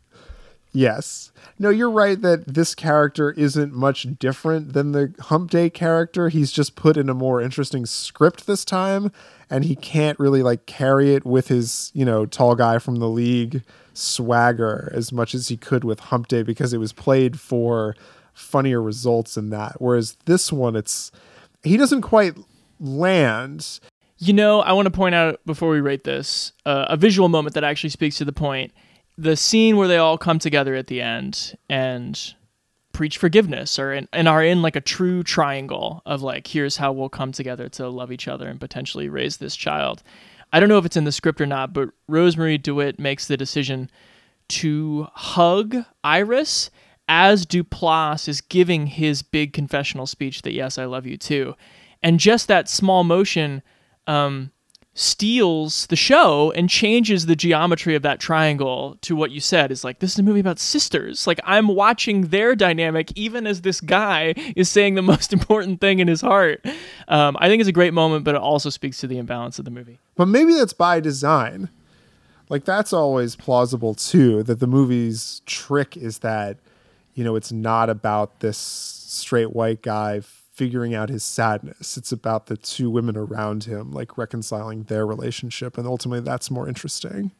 yes. No, you're right that this character isn't much different than the Hump Day character. He's just put in a more interesting script this time, and he can't really like carry it with his, you know, tall guy from the league swagger as much as he could with Hump Day because it was played for funnier results in that. Whereas this one, it's he doesn't quite land. You know, I want to point out before we rate this uh, a visual moment that actually speaks to the point. The scene where they all come together at the end and preach forgiveness or in, and are in like a true triangle of like here's how we'll come together to love each other and potentially raise this child. I don't know if it's in the script or not, but Rosemarie DeWitt makes the decision to hug Iris as Duplass is giving his big confessional speech that yes, I love you too. And just that small motion um, steals the show and changes the geometry of that triangle to what you said is like this is a movie about sisters like i'm watching their dynamic even as this guy is saying the most important thing in his heart um, i think it's a great moment but it also speaks to the imbalance of the movie But maybe that's by design. Like that's always plausible too. That the movie's trick is that, you know, it's not about this straight white guy figuring out his sadness. It's about the two women around him, like reconciling their relationship, and ultimately that's more interesting.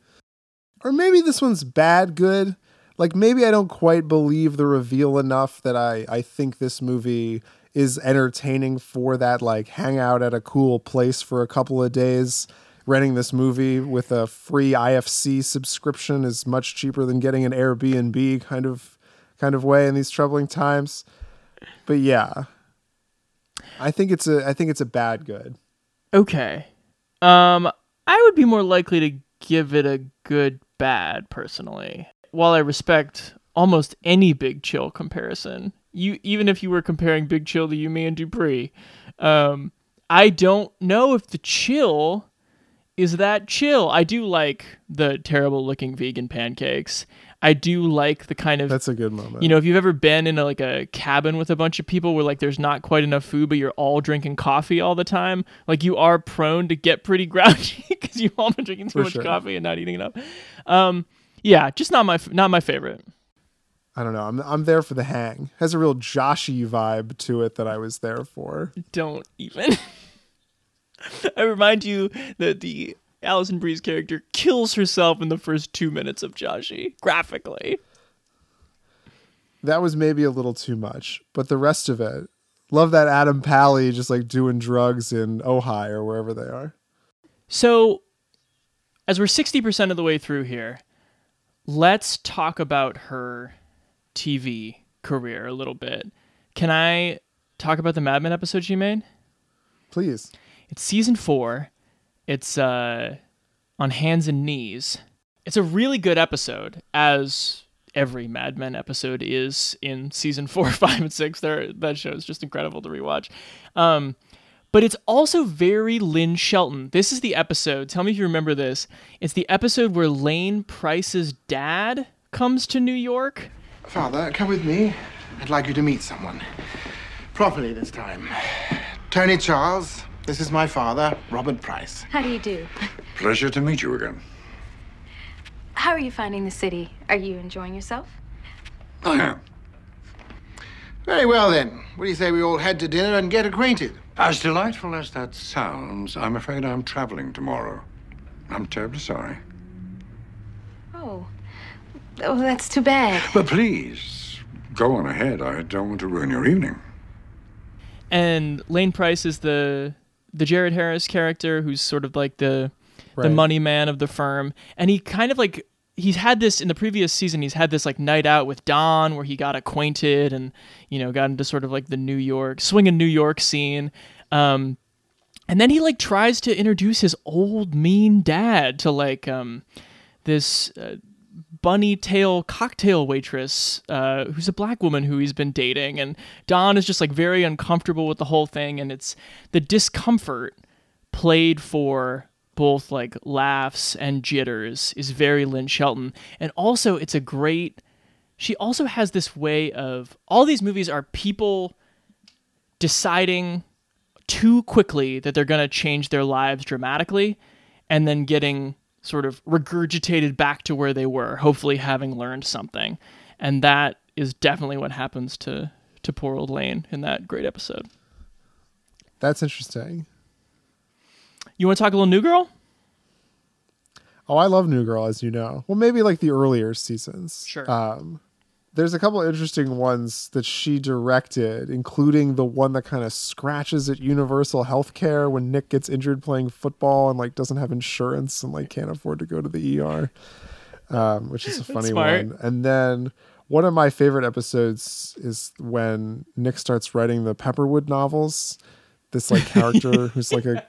Or maybe this one's bad good. Like maybe I don't quite believe the reveal enough that I I think this movie is entertaining for that like hang out at a cool place for a couple of days. Renting this movie with a free IFC subscription is much cheaper than getting an Airbnb kind of kind of way in these troubling times. But yeah. I think it's a I think it's a bad good. okay. Um i would be more likely to give it a good bad personally. While i respect almost any big chill comparison you even if you were comparing big chill to you me and dupree um i don't know if the chill is that chill. I do like the terrible looking vegan pancakes I do like the kind of That's a good moment. you know if you've ever been in a, like a cabin with a bunch of people where like there's not quite enough food but you're all drinking coffee all the time like you are prone to get pretty grouchy because you've all been drinking too For much sure. coffee and not eating enough um yeah just not my not my favorite I don't know. I'm I'm there for the hang. It Has a real Joshy vibe to it that I was there for. don't even I remind you that the Alison Brie's character kills herself in the first two minutes of Joshy graphically That was maybe a little too much, but the rest of it, love that Adam Pally just like doing drugs in Ojai or wherever they are. So, as we're 60% of the way through here, let's talk about her TV career a little bit. Can I talk about the Mad Men episode she made? Please. It's season four. It's uh, on hands and knees. It's a really good episode, as every Mad Men episode is in season four, five, and six. There, that show is just incredible to rewatch. Um, but it's also very Lynn Shelton. This is the episode. Tell me if you remember this. It's the episode where Lane Pryce's dad comes to New York. Father, come with me. I'd like you to meet someone. Properly this time. Tony Charles, this is my father, Robert Pryce. How do you do? Pleasure to meet you again. How are you finding the city? Are you enjoying yourself? I am. Very well then. What do you say we all head to dinner and get acquainted? As delightful as that sounds, I'm afraid I'm traveling tomorrow. I'm terribly sorry. Oh. Oh, that's too bad. But please, go on ahead. I don't want to ruin your evening. and Lane Pryce is the the Jared Harris character who's sort of like the the money man of the firm. And he kind of like he's had this in the previous season he's had this like night out with Don where he got acquainted and you know got into sort of like the New York swinging New York scene. Um and then he like tries to introduce his old mean dad to like um this uh, bunny tail cocktail waitress uh, who's a black woman who he's been dating. And don is just like very uncomfortable with the whole thing. And it's the discomfort played for both like laughs and jitters is very lynn shelton. And also it's a great she also has this way of all these movies are people deciding too quickly that they're going to change their lives dramatically and then getting sort of regurgitated back to where they were, hopefully having learned something. And that is definitely what happens to to poor old Lane in that great episode. That's interesting. You want to talk a little New Girl? Oh, I love New Girl, as you know. Well, maybe like the earlier seasons. Sure. Um, there's a couple interesting ones that she directed, including the one that kind of scratches at Universal Healthcare when Nick gets injured playing football and like doesn't have insurance and like can't afford to go to the ER, um, which is a funny one. And then one of my favorite episodes is when Nick starts writing the Pepperwood novels. This like character who's like a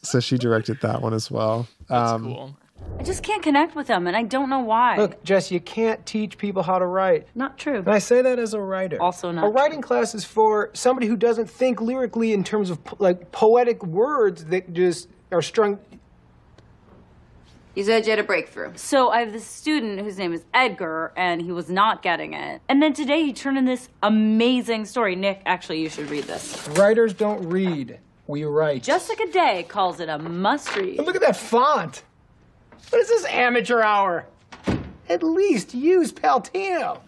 so she directed that one as well. um, cool. I just can't connect with them, and I don't know why. Look, Jess, you can't teach people how to write. Not true. And I say that as a writer. Also not A writing class is for somebody who doesn't think lyrically in terms of po- like poetic words that just are strung. You said you had a breakthrough. So I have this student whose name is Edgar, and he was not getting it. And then today he turned in this amazing story. Nick, actually, you should read this. Writers don't read. We write. Jessica Day calls it a must read. And look at that font. What is this amateur hour? At least use Palatino.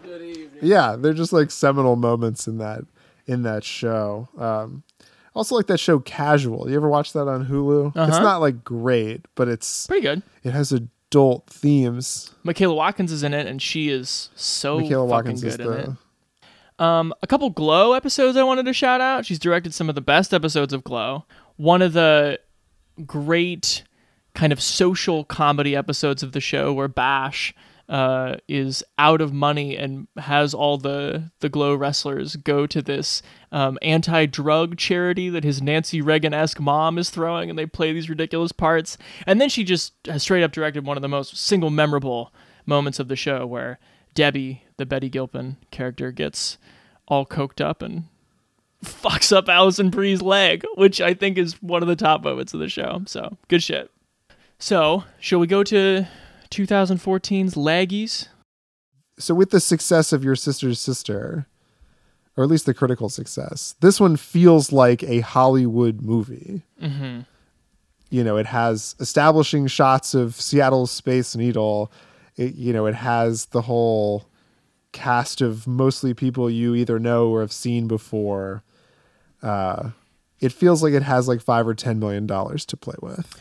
yeah they're just like seminal moments in that in that show um also like that show casual you ever watch that on hulu it's Uh-huh. not like great but it's Pretty good. it has adult themes Michaela Watkins is in it, and she is so Michaela fucking Watkins is good in it. Um, a couple Glow episodes I wanted to shout out. She's directed some of the best episodes of Glow. One of the great kind of social comedy episodes of the show where Bash uh, is out of money and has all the the Glow wrestlers go to this um, anti-drug charity that his Nancy Reagan-esque mom is throwing, and they play these ridiculous parts. And then she just has straight up directed one of the most single memorable moments of the show where Debbie, the Betty Gilpin character, gets all coked up and fucks up Alison Brie's leg, which I think is one of the top moments of the show. So good shit. So, shall we go to 2014's Laggies? so with the success of your sister's sister, or at least the critical success, this one feels like a Hollywood movie. Mm-hmm. You know, it has establishing shots of Seattle's Space Needle. It, you know, it has the whole cast of mostly people you either know or have seen before. Uh, it feels like it has like five or ten million dollars to play with.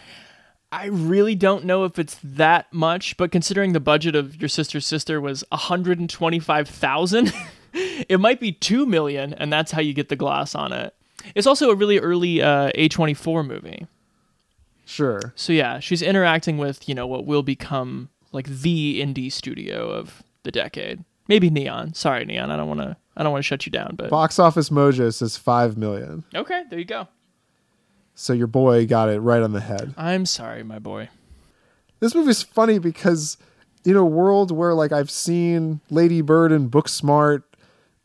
I really don't know if it's that much, but considering the budget of your sister's sister was 125,000, it might be 2 million and that's how you get the gloss on it. It's also a really early uh, A24 movie. Sure. So yeah, she's interacting with, you know, what will become like the indie studio of the decade. Maybe Neon. Sorry, Neon. I don't want to I don't want to shut you down, but Box Office Mojo says five million. Okay, there you go. So your boy got it right on the head. I'm sorry, my boy. This movie's funny because in a world where like I've seen Lady Bird and Booksmart,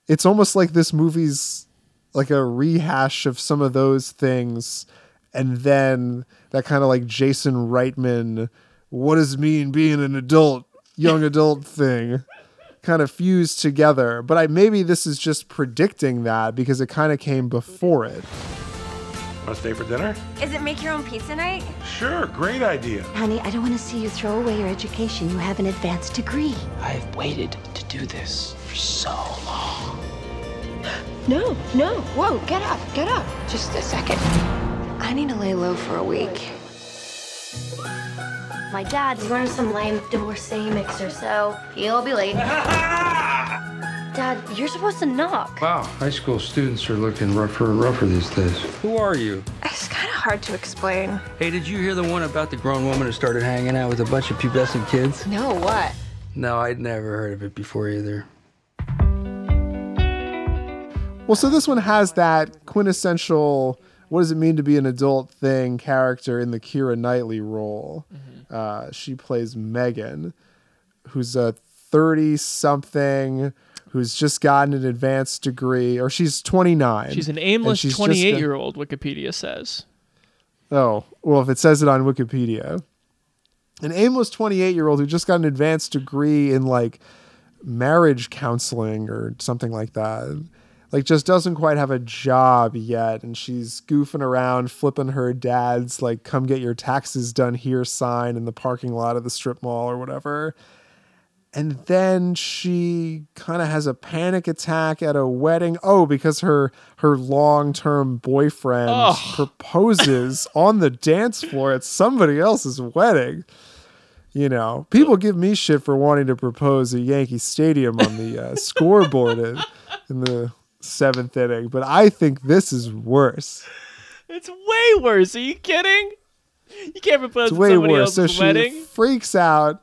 it's almost like this movie's like a rehash of some of those things and then that kind of like Jason Reitman what does it mean being an adult, young adult thing kind of fused together. But I maybe this is just predicting that because it kind of came before it. Want to stay for dinner? Is it make your own pizza night? Sure, great idea. Honey, I don't want to see you throw away your education. You have an advanced degree. I've waited to do this for so long. No, no. Whoa, get up, get up. Just a second. I need to lay low for a week. My dad's running some lame divorcee mixer, so he'll be late. Dad, you're supposed to knock. Wow, high school students are looking rougher and rougher these days. Who are you? It's kind of hard to explain. Hey, did you hear the one about the grown woman who started hanging out with a bunch of pubescent kids? No, what? No, I'd never heard of it before either. Well, so this one has that quintessential what does it mean to be an adult thing character in the Keira Knightley role. Mm-hmm. Uh, she plays Megan, who's a 30 something who's just gotten an advanced degree, or she's 29. She's an aimless 28 year old, Wikipedia says. Oh, well, if it says it on Wikipedia. An aimless 28 year old who just got an advanced degree in like marriage counseling or something like that like just doesn't quite have a job yet and she's goofing around flipping her dad's like come get your taxes done here sign in the parking lot of the strip mall or whatever and then she kind of has a panic attack at a wedding oh because her her long-term boyfriend oh. proposes on the dance floor at somebody else's wedding you know people give me shit for wanting to propose at yankee stadium on the uh, scoreboard in, in the seventh inning, but I think this is worse. It's way worse. Are you kidding? You can't propose it's way somebody worse. else's so wedding. she freaks out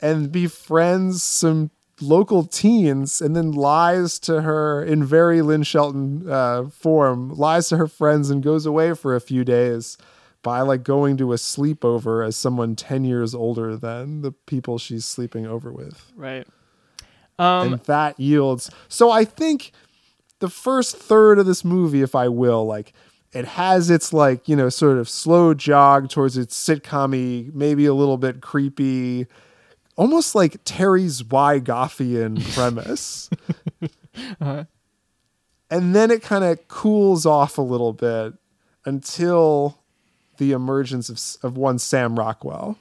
and befriends some local teens and then lies to her in very Lynn Shelton uh, form, lies to her friends and goes away for a few days by like going to a sleepover as someone 10 years older than the people she's sleeping over with. Right. Um, and that yields. So I think the first third of this movie, if I will, like it has its like, you know, sort of slow jog towards its sitcom maybe a little bit creepy, almost like Terry Zwigoffian premise. uh-huh. And then it kind of cools off a little bit until the emergence of, of one Sam Rockwell.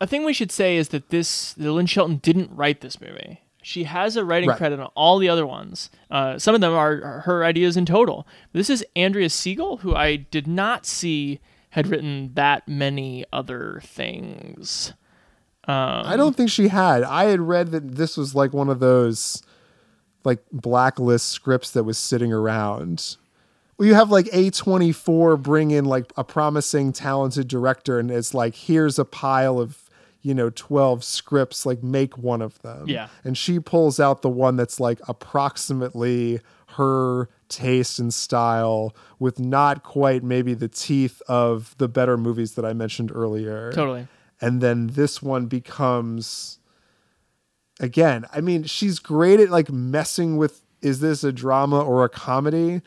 A thing we should say is that this, the Lynn Shelton didn't write this movie. She has a writing Right. credit on all the other ones. Uh, some of them are, are her ideas in total. This is Andrea Siegel, who I did not see had written that many other things. Um, I don't think she had. I had read that this was like one of those like blacklist scripts that was sitting around. Well, you have like A24 bring in like a promising, talented director, and it's like, here's a pile of, you know, 12 scripts, like make one of them. Yeah. And she pulls out the one that's like approximately her taste and style with not quite maybe the teeth of the better movies that I mentioned earlier Totally. And then this one becomes again i mean she's great at like messing with is this a drama or a comedy?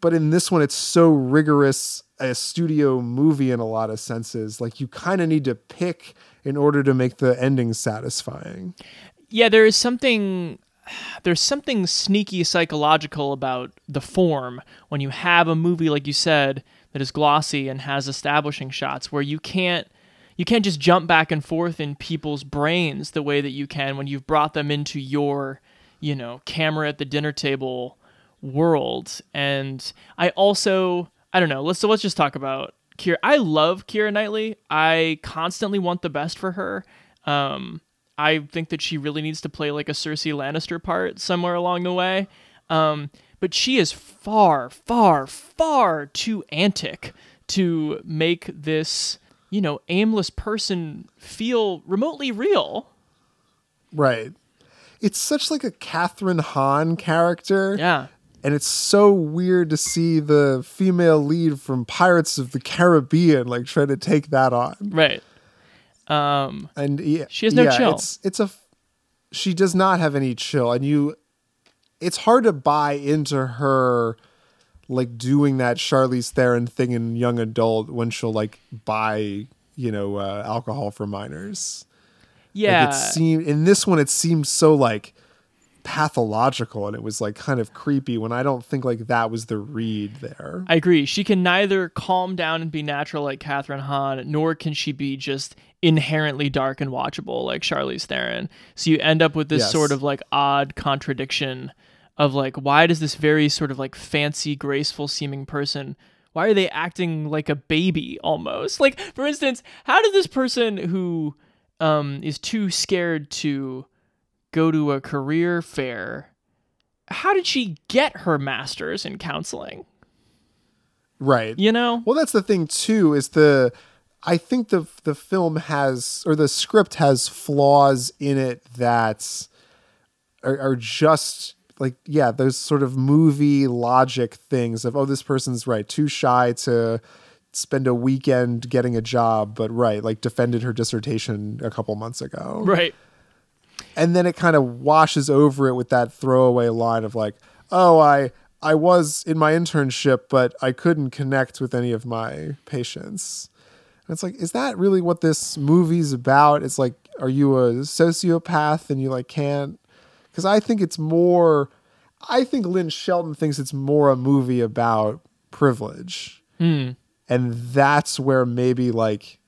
But in this one it's so rigorous a studio movie in a lot of senses. Like you kind of need to pick in order to make the ending satisfying. Yeah, there is something there's something sneaky psychological about the form. When you have a movie like you said that is glossy and has establishing shots where you can't you can't just jump back and forth in people's brains the way that you can when you've brought them into your you know camera at the dinner table world and i also i don't know let's so let's just talk about Keira I love Keira Knightley. I constantly want the best for her. Um, I think that she really needs to play like a Cersei Lannister part somewhere along the way. Um, but she is far, far, far too antic to make this, you know, aimless person feel remotely real. Right. It's such like a Kathryn Hahn character. Yeah. And it's so weird to see the female lead from Pirates of the Caribbean like try to take that on. Right. Um, and yeah, she has no yeah, chill. It's it's a she does not have any chill, and you. It's hard to buy into her, like doing that Charlize Theron thing in young adult when she'll like buy you know uh, alcohol for minors. Yeah, like it seemed in this one it seemed so like pathological and it was like kind of creepy when I don't think like that was the read there. I agree. She can neither calm down and be natural like Kathryn Hahn, nor can she be just inherently dark and watchable like Charlize Theron. So you end up with this Yes. sort of like odd contradiction of like why does this very sort of like fancy, graceful seeming person why are they acting like a baby almost? Like for instance, how did this person who um is too scared to go to a career fair how did she get her masters in counseling? Right. You know? Well, that's the thing too is the I think the the film has or the script has flaws in it that are, are just like yeah, those sort of movie logic things of oh this person's right too shy to spend a weekend getting a job but right like defended her dissertation a couple months ago. Right. And then it kind of washes over it with that throwaway line of like, "Oh, I I was in my internship, but I couldn't connect with any of my patients." And it's like, is that really what this movie's about? It's like, are you a sociopath and you like can't? Because I think it's more. I think Lynn Shelton thinks it's more a movie about privilege, Hmm. and that's where maybe like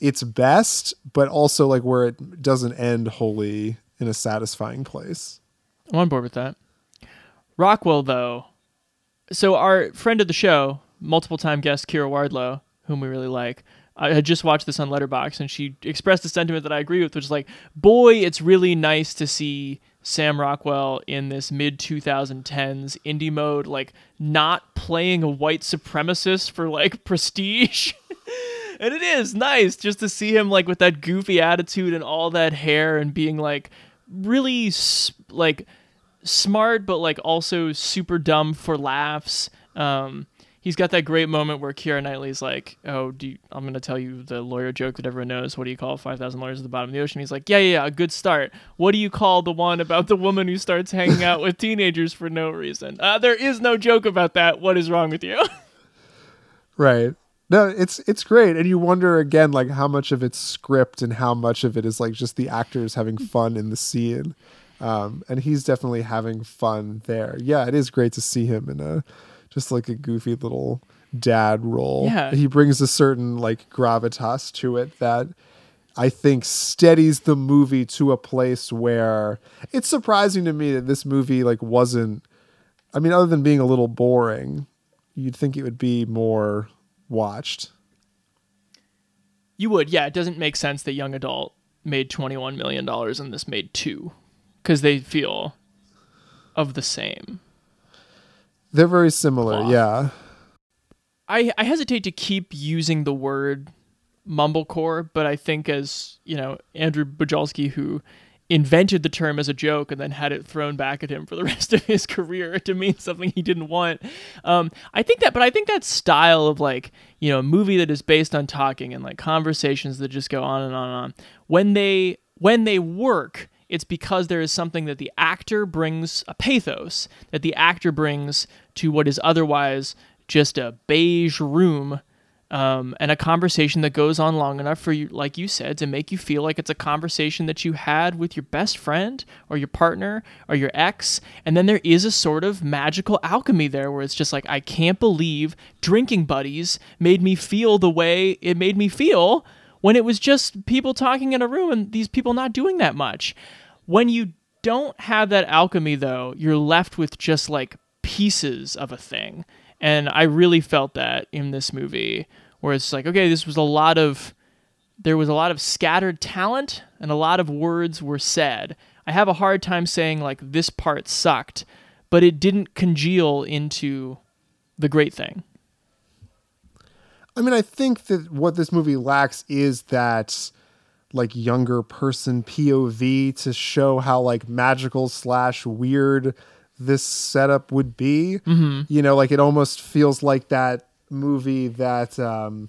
it's best, but also like where it doesn't end wholly in a satisfying place. I'm on board with that. Rockwell, though. So our friend of the show, multiple time guest Kira Wardlow, whom we really like, I had just watched this on Letterboxd, and she expressed a sentiment that I agree with, which is like, boy, it's really nice to see Sam Rockwell in this mid 2010s indie mode, like not playing a white supremacist for like prestige. and it is nice just to see him like with that goofy attitude and all that hair and being like really like smart but like also super dumb for laughs um he's got that great moment where Keira Knightley's like oh do you, i'm gonna tell you the lawyer joke that everyone knows. What do you call 5000 lawyers at the bottom of the ocean? He's like yeah yeah yeah a good start. What do you call the one about the woman who starts hanging out with teenagers for no reason? Uh, there is no joke about that. What is wrong with you? Right. No, it's it's great, and you wonder again like how much of it's script and how much of it is like just the actors having fun in the scene. Um, and he's definitely having fun there. Yeah, it is great to see him in a just like a goofy little dad role. Yeah. he brings a certain like gravitas to it that I think steadies the movie to a place where it's surprising to me that this movie like wasn't. I mean, other than being a little boring, you'd think it would be more watched. You would, yeah. It doesn't make sense that Young Adult made $21 million and this made two because they feel of the same. They're very similar, yeah. I, I hesitate to keep using the word mumblecore, but I think as, you know, Andrew Bujalski, who invented the term as a joke and then had it thrown back at him for the rest of his career to mean something he didn't want. Um, I think that, but I think that style of like, you know, a movie that is based on talking and like conversations that just go on and on and on, when they, when they work, it's because there is something that the actor brings a pathos that the actor brings to what is otherwise just a beige room um, and a conversation that goes on long enough for you, like you said, to make you feel like it's a conversation that you had with your best friend or your partner or your ex. And then there is a sort of magical alchemy there where it's just like, I can't believe drinking buddies made me feel the way it made me feel when it was just people talking in a room and these people not doing that much. When you don't have that alchemy, though, you're left with just like pieces of a thing. And I really felt that in this movie, where it's like, okay, this was a lot of, there was a lot of scattered talent and a lot of words were said. I have a hard time saying, like, this part sucked, but it didn't congeal into the great thing. I mean, I think that what this movie lacks is that like younger person POV to show how like magical slash weird this setup would be. Mhm. You know, like it almost feels like that movie that um,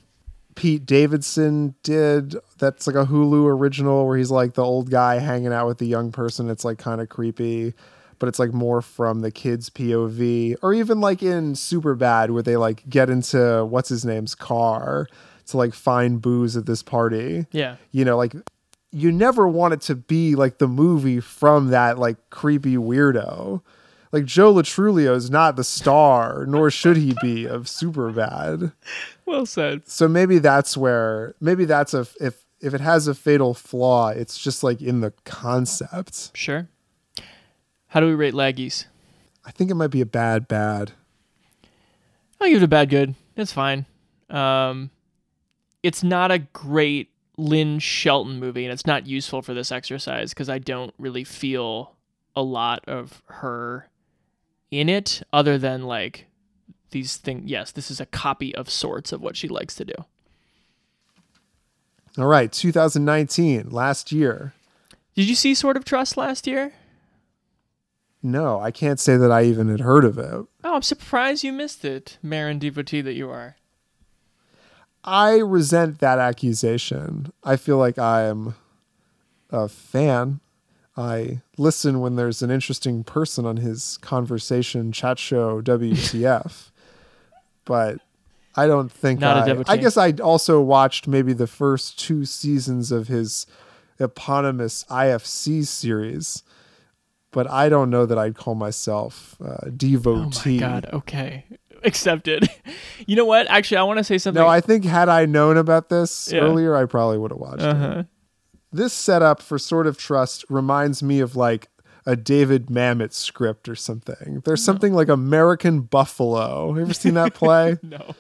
Pete Davidson did. That's like a Hulu original where he's like the old guy hanging out with the young person. It's like kind of creepy, but it's like more from the kids' POV. Or even like in Superbad where they like get into what's his name's car to like find booze at this party Yeah. you know like you never want it to be like the movie from that like creepy weirdo like Joe Lo Truglio is not the star nor should he be of superbad Well said. so maybe that's where maybe that's a if if it has a fatal flaw it's just like in the concept Sure. How do we rate Laggies? i think it might be a bad bad I'll give it a bad good. It's fine. Um, it's not a great Lynn Shelton movie, and it's not useful for this exercise because I don't really feel a lot of her in it, other than like these things. Yes, this is a copy of sorts of what she likes to do. all right 2019 last year Did you see Sword of Trust last year? No i can't say that i even had heard of it Oh, I'm surprised you missed it, Maron devotee that you are. I resent that accusation. I feel like I am a fan. I listen when there's an interesting person on his conversation chat show WTF. but I don't think Not a I, devotee. I guess I also watched maybe the first two seasons of his eponymous IFC series. But I don't know that I'd call myself a devotee. Oh my god. Okay, accepted. you know what? Actually, I want to say something. No, I think had I known about this Yeah. earlier, I probably would have watched Uh-huh. it. This setup for Sword of Trust reminds me of like a David Mamet script or something. There's something like American Buffalo. Have you ever seen that play? no.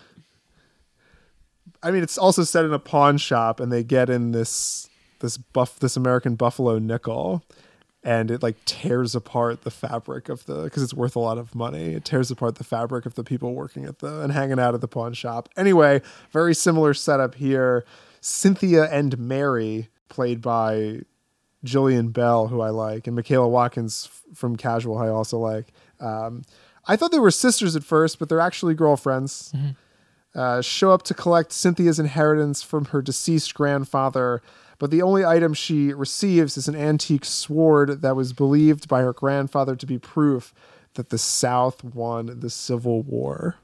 I mean, it's also set in a pawn shop, and they get in this this buff this American Buffalo nickel, and it like tears apart the fabric of the because it's worth a lot of money. It tears apart the fabric of the people working at the and hanging out at the pawn shop. Anyway, very similar setup here. Cynthia and Mary, played by Jillian Bell, who I like, and Michaela Watkins from Casual, I also like. Um, I thought they were sisters at first, but they're actually girlfriends. Uh, show up to collect Cynthia's inheritance from her deceased grandfather, but the only item she receives is an antique sword that was believed by her grandfather to be proof that the South won the Civil War.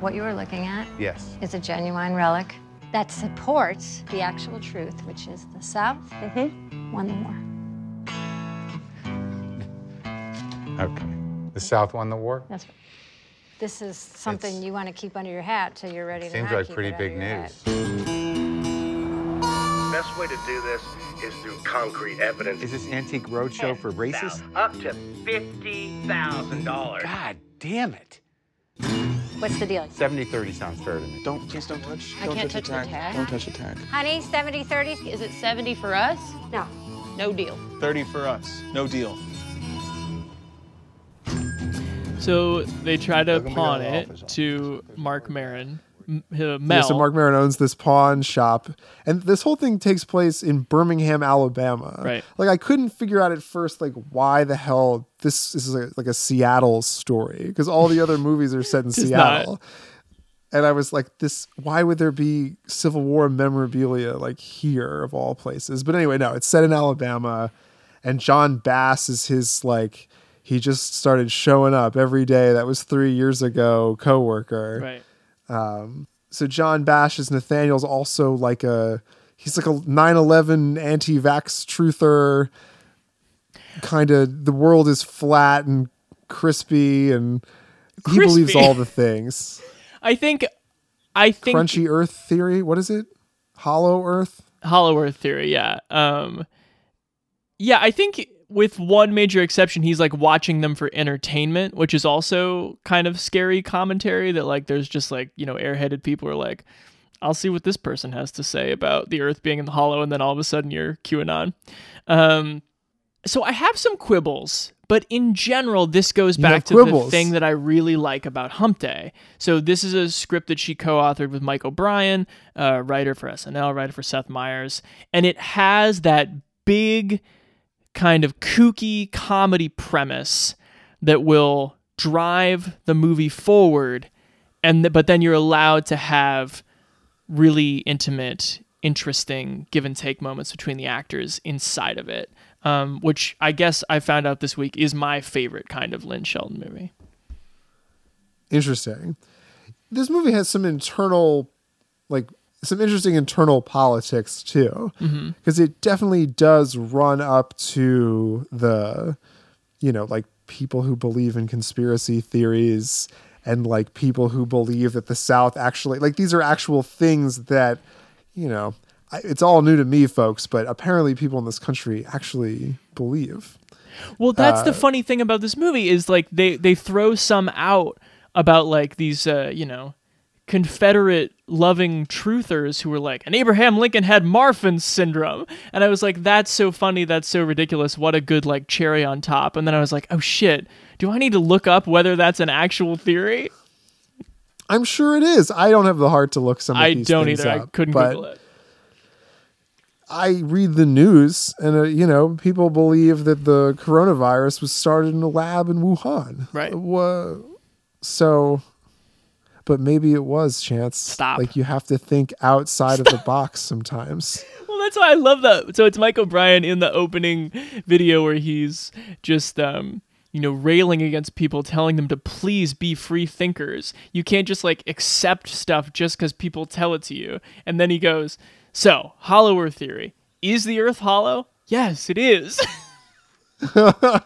What you are looking at Yes. is a genuine relic that supports the actual truth, which is the South mm-hmm. won the war. Okay. The South won the war? That's right. This is something you want to keep under your hat till you're ready to Seems not like keep pretty it big your hat. News. Best way to do this is through concrete evidence. Is this antique roadshow for racists? Up to fifty thousand dollars. God damn it. What's the deal? 70-30 sounds fair to me. Don't, please don't touch. I don't can't touch touch the tag. Don't touch the tag. Honey, 70 30? Is it 70 for us? No. No deal. 30 for us. No deal. So they try to Welcome pawn the it office. to Marc Maron. M- uh, Yeah, so Marc Maron owns this pawn shop, and this whole thing takes place in Birmingham, Alabama. Right. Like I couldn't figure out at first, like why the hell this, this is a, like a Seattle story because all the other movies are set in Seattle. not. And I was like, this. Why would there be Civil War memorabilia like here of all places? But anyway, no, it's set in Alabama, and Jon Bass is his like. He just started showing up every day. That was three years ago. Coworker Right. Um, so Jon Bass is Nathaniel's also like a he's like a 9/11 anti-vax truther. Kind of the world is flat and crispy and he believes all the things. I think I think Crunchy Earth theory. What is it? Hollow Earth. Hollow Earth theory, yeah. Um Yeah, I think with one major exception, he's like watching them for entertainment, which is also kind of scary commentary that like there's just like, you know, airheaded people are like, I'll see what this person has to say about the earth being in the hollow, and then all of a sudden you're QAnon. Um so I have some quibbles, but in general, this goes back to the thing that I really like about Hump Day. So this is a script that she co-authored with Mike O'Brien, uh, writer for SNL, writer for Seth Meyers, and it has that big kind of kooky comedy premise that will drive the movie forward, and th- but then you're allowed to have really intimate, interesting give and take moments between the actors inside of it. Um, which I guess I found out this week is my favorite kind of Lynn Shelton movie. Interesting. This movie has some internal, like some interesting internal politics too, because it definitely does run up to the, you know, like people who believe in conspiracy theories and like people who believe that the South actually like these are actual things that, you know, I, it's all new to me, folks, but apparently people in this country actually believe. Well, that's the Uh, funny thing about this movie is like they they throw some out about like these uh, you know Confederate loving truthers who were like, and Abraham Lincoln had Marfan syndrome, and I was like, that's so funny, that's so ridiculous. What a good like cherry on top. And then I was like, oh shit, do I need to look up whether that's an actual theory? I'm sure it is. I don't have the heart to look some of I these don't things either. I couldn't Google it. I read the news, and uh, you know, people believe that the coronavirus was started in a lab in Wuhan. Right. Wha- so, but maybe it was chance. Stop. Like you have to think outside of the box sometimes. Well, that's why I love that. So it's Mike O'Brien in the opening video where he's just, um, you know, railing against people, telling them to please be free thinkers. You can't just like accept stuff just because people tell it to you. And then he goes, "So, hollow Earth theory is the Earth hollow? Yes, it is." so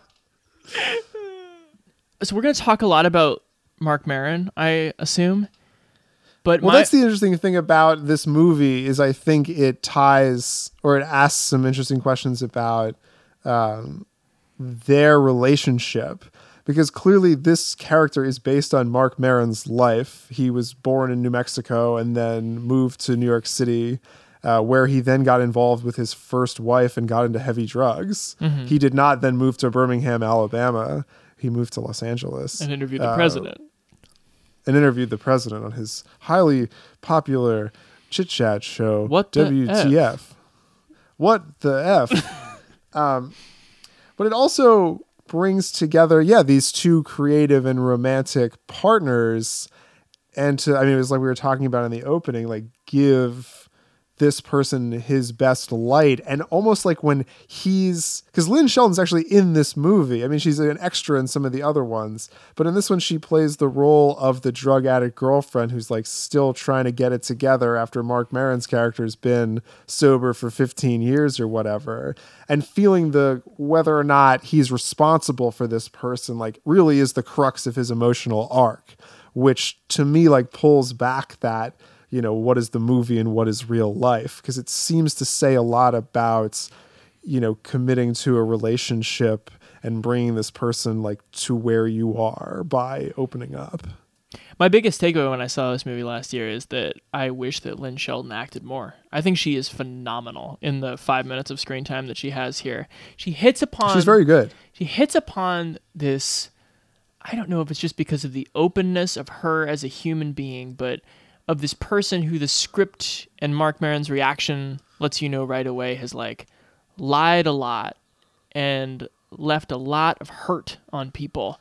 we're gonna talk a lot about Marc Maron, I assume. But well, my- that's the interesting thing about this movie is I think it ties or it asks some interesting questions about um, their relationship because clearly this character is based on Marc Maron's life. He was born in New Mexico and then moved to New York City. Uh, where he then got involved with his first wife and got into heavy drugs. Mhm. He did not then move to Birmingham, Alabama. He moved to Los Angeles and interviewed the Uh, president. And interviewed the president on his highly popular chit chat show. What WTF? What the f? um, but it also brings together, yeah, these two creative and romantic partners, and to I mean, it was like we were talking about in the opening, like give this person his best light. And almost like when he's because lynn shelton's actually in this movie. I mean she's an extra in some of the other ones. But in this one she plays the role of the drug addict girlfriend who's like still trying to get it together after marc maron's character's been sober for 15 years or whatever. And feeling the whether or not he's responsible for this person like really is the crux of his emotional arc which to me like pulls back that you know what is the movie and what is real life because it seems to say a lot about you know committing to a relationship and bringing this person like to where you are by opening up My biggest takeaway when I saw this movie last year is that I wish that Lynn Shelton acted more. I think she is phenomenal in the five minutes of screen time that she has here. She hits upon. she's very good She hits upon this. I don't know if it's just because of the openness of her as a human being, but of this person who the script and Marc Maron's reaction lets you know right away has like lied a lot and left a lot of hurt on people,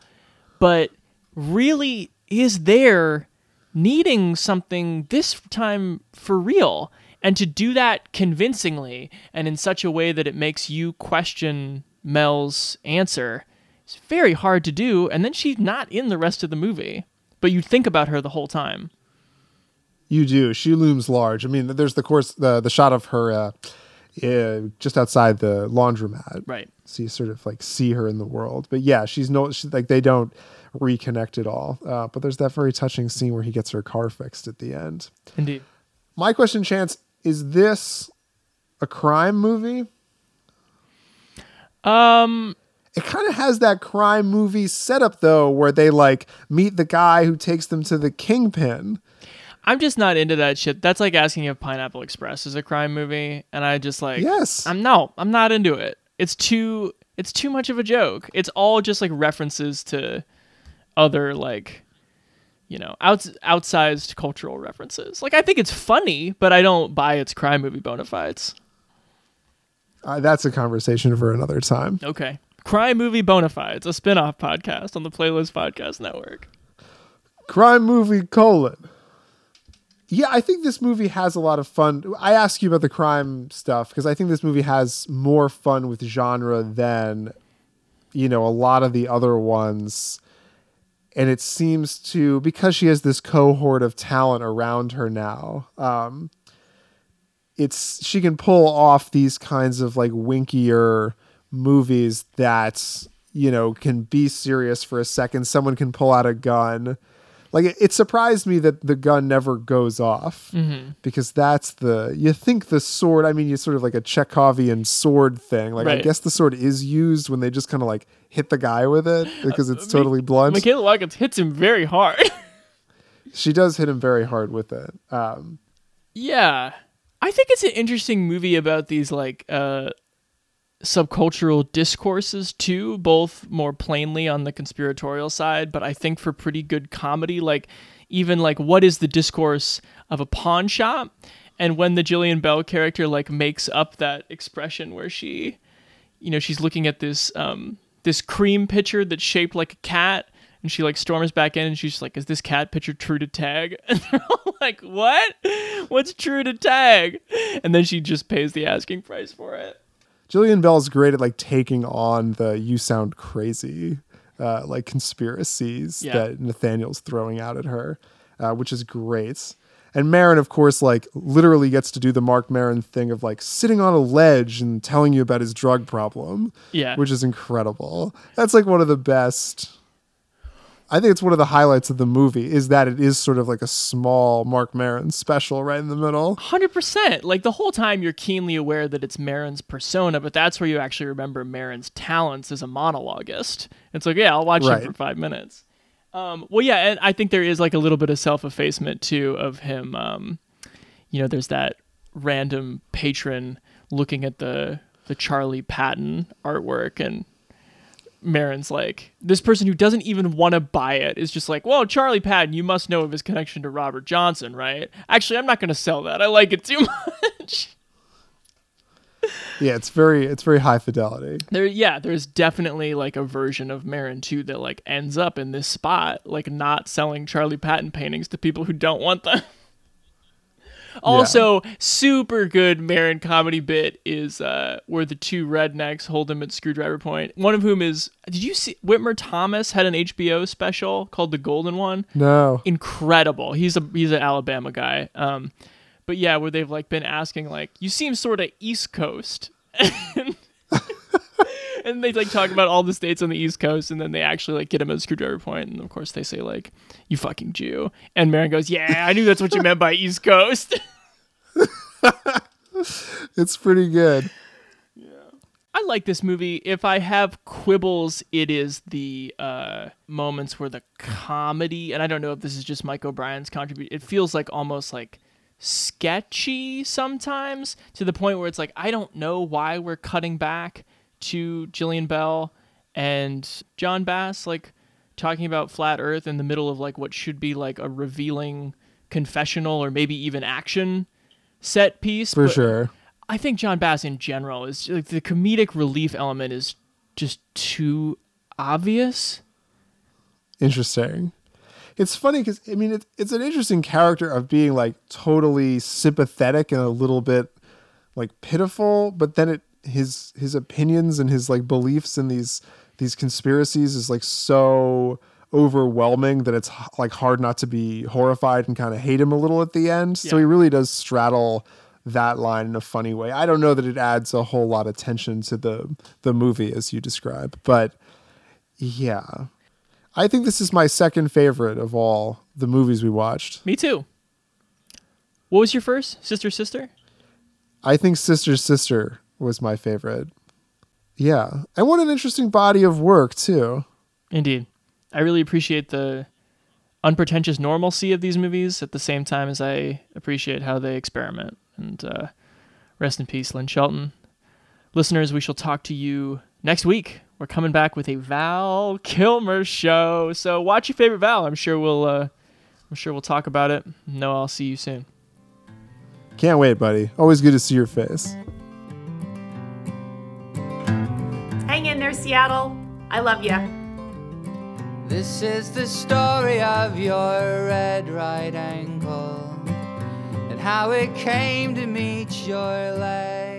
but really is there needing something this time for real. And to do that convincingly and in such a way that it makes you question Mel's answer is very hard to do. And then she's not in the rest of the movie, but you think about her the whole time. You do. She looms large. I mean, there's the course the the shot of her uh, uh, just outside the laundromat. Right. So you sort of like see her in the world. But yeah, she's no she's like they don't reconnect at all. Uh, but there's that very touching scene where he gets her car fixed at the end. Indeed. My question, Chance, is this a crime movie? Um, it kind of has that crime movie setup though, where they like meet the guy who takes them to the kingpin. I'm just not into that shit. That's like asking if Pineapple Express is a crime movie, and I just like yes. I'm no, I'm not into it. It's too it's too much of a joke. It's all just like references to other like you know outs- outsized cultural references. Like I think it's funny, but I don't buy its crime movie bona fides. Uh, that's a conversation for another time. Okay. Crime Movie Bonafides, a spin-off podcast on the Playlist Podcast Network. Crime movie colon. Yeah, I think this movie has a lot of fun. I ask you about the crime stuff because I think this movie has more fun with genre than, you know, a lot of the other ones. And it seems to because she has this cohort of talent around her now. Um, it's she can pull off these kinds of like winkier movies that you know can be serious for a second someone can pull out a gun like it, it surprised me that the gun never goes off mm-hmm. because that's the you think the sword i mean you sort of like a chekhovian sword thing like Right. i guess the sword is used when they just kind of like hit the guy with it because it's totally blunt Michaela Watkins hits him very hard. she does hit him very hard with it um Yeah. I think it's an interesting movie about these like uh subcultural discourses too, both more plainly on the conspiratorial side, but I think for pretty good comedy, like even like what is the discourse of a pawn shop? And when the Jillian Bell character like makes up that expression where she you know, she's looking at this um this cream pitcher that's shaped like a cat and she like storms back in and she's like, Is this cat pitcher true to tag? And they're all like, What? What's true to tag? And then she just pays the asking price for it. Jillian Bell's great at like taking on the "you sound crazy" uh, like conspiracies Yeah. that Nathaniel's throwing out at her, uh, which is great. And Maron, of course, like literally gets to do the Marc Maron thing of like sitting on a ledge and telling you about his drug problem. Yeah. which is incredible. That's like one of the best. I think it's one of the highlights of the movie is that it is sort of like a small Marc Maron special right in the middle. Hundred percent. Like the whole time, you're keenly aware that it's Maron's persona, but that's where you actually remember Maron's talents as a monologuist. It's like, yeah, I'll watch Right. him for five minutes. Um, well, yeah, and I think there is like a little bit of self effacement too of him. Um, you know, there's that random patron looking at the the Charlie Patton artwork and. Maron's like this person who doesn't even want to buy it is just like, well, Charlie Patton, you must know of his connection to Robert Johnson, right? Actually, I'm not going to sell that. I like it too much. Yeah, it's very it's very high fidelity. There, yeah, there's definitely like a version of Maron too that like ends up in this spot, like not selling Charlie Patton paintings to people who don't want them. Also, super good Maron comedy bit is uh, where the two rednecks hold him at screwdriver point. One of whom is, did you see Whitmer Thomas had an HBO special called The Golden One? No. incredible. He's a he's an Alabama guy. Um, but yeah, where they've like been asking like, you seem sort of East Coast. and they like talk about all the states on the East Coast, and then they actually like get him at a screwdriver point, and of course they say like, "You fucking Jew," and Maron goes, "Yeah, I knew that's what you meant by East Coast." It's pretty good. Yeah, I like this movie. If I have quibbles, it is the uh, moments where the comedy, and I don't know if this is just Mike O'Brien's contribution. It feels like almost like sketchy sometimes to the point where it's like I don't know why we're cutting back to Jillian Bell and Jon Bass like talking about flat Earth in the middle of like what should be like a revealing confessional or maybe even action set piece. For but- sure. I think Jon Bass in general is like the comedic relief element is just too obvious. Interesting. It's funny because I mean it's it's an interesting character of being like totally sympathetic and a little bit like pitiful, but then it his his opinions and his like beliefs in these these conspiracies is like so overwhelming that it's like hard not to be horrified and kind of hate him a little at the end. So he really does straddle that line in a funny way. I don't know that it adds a whole lot of tension to the the movie as you describe, but yeah. I think this is my second favorite of all the movies we watched. Me too. What was your first? Sister Sister? I think Sister Sister was my favorite. Yeah. And what an interesting body of work, too. Indeed. I really appreciate the unpretentious normalcy of these movies at the same time as I appreciate how they experiment. And uh, rest in peace, Lynn Shelton. Listeners, we shall talk to you next week. We're coming back with a Val Kilmer show. So watch your favorite Val. I'm sure we'll uh, I'm sure we'll talk about it. No, I'll see you soon. Can't wait, buddy. Always good to see your face. There, Seattle. I love you. This is the story of your red right ankle and how it came to meet your leg.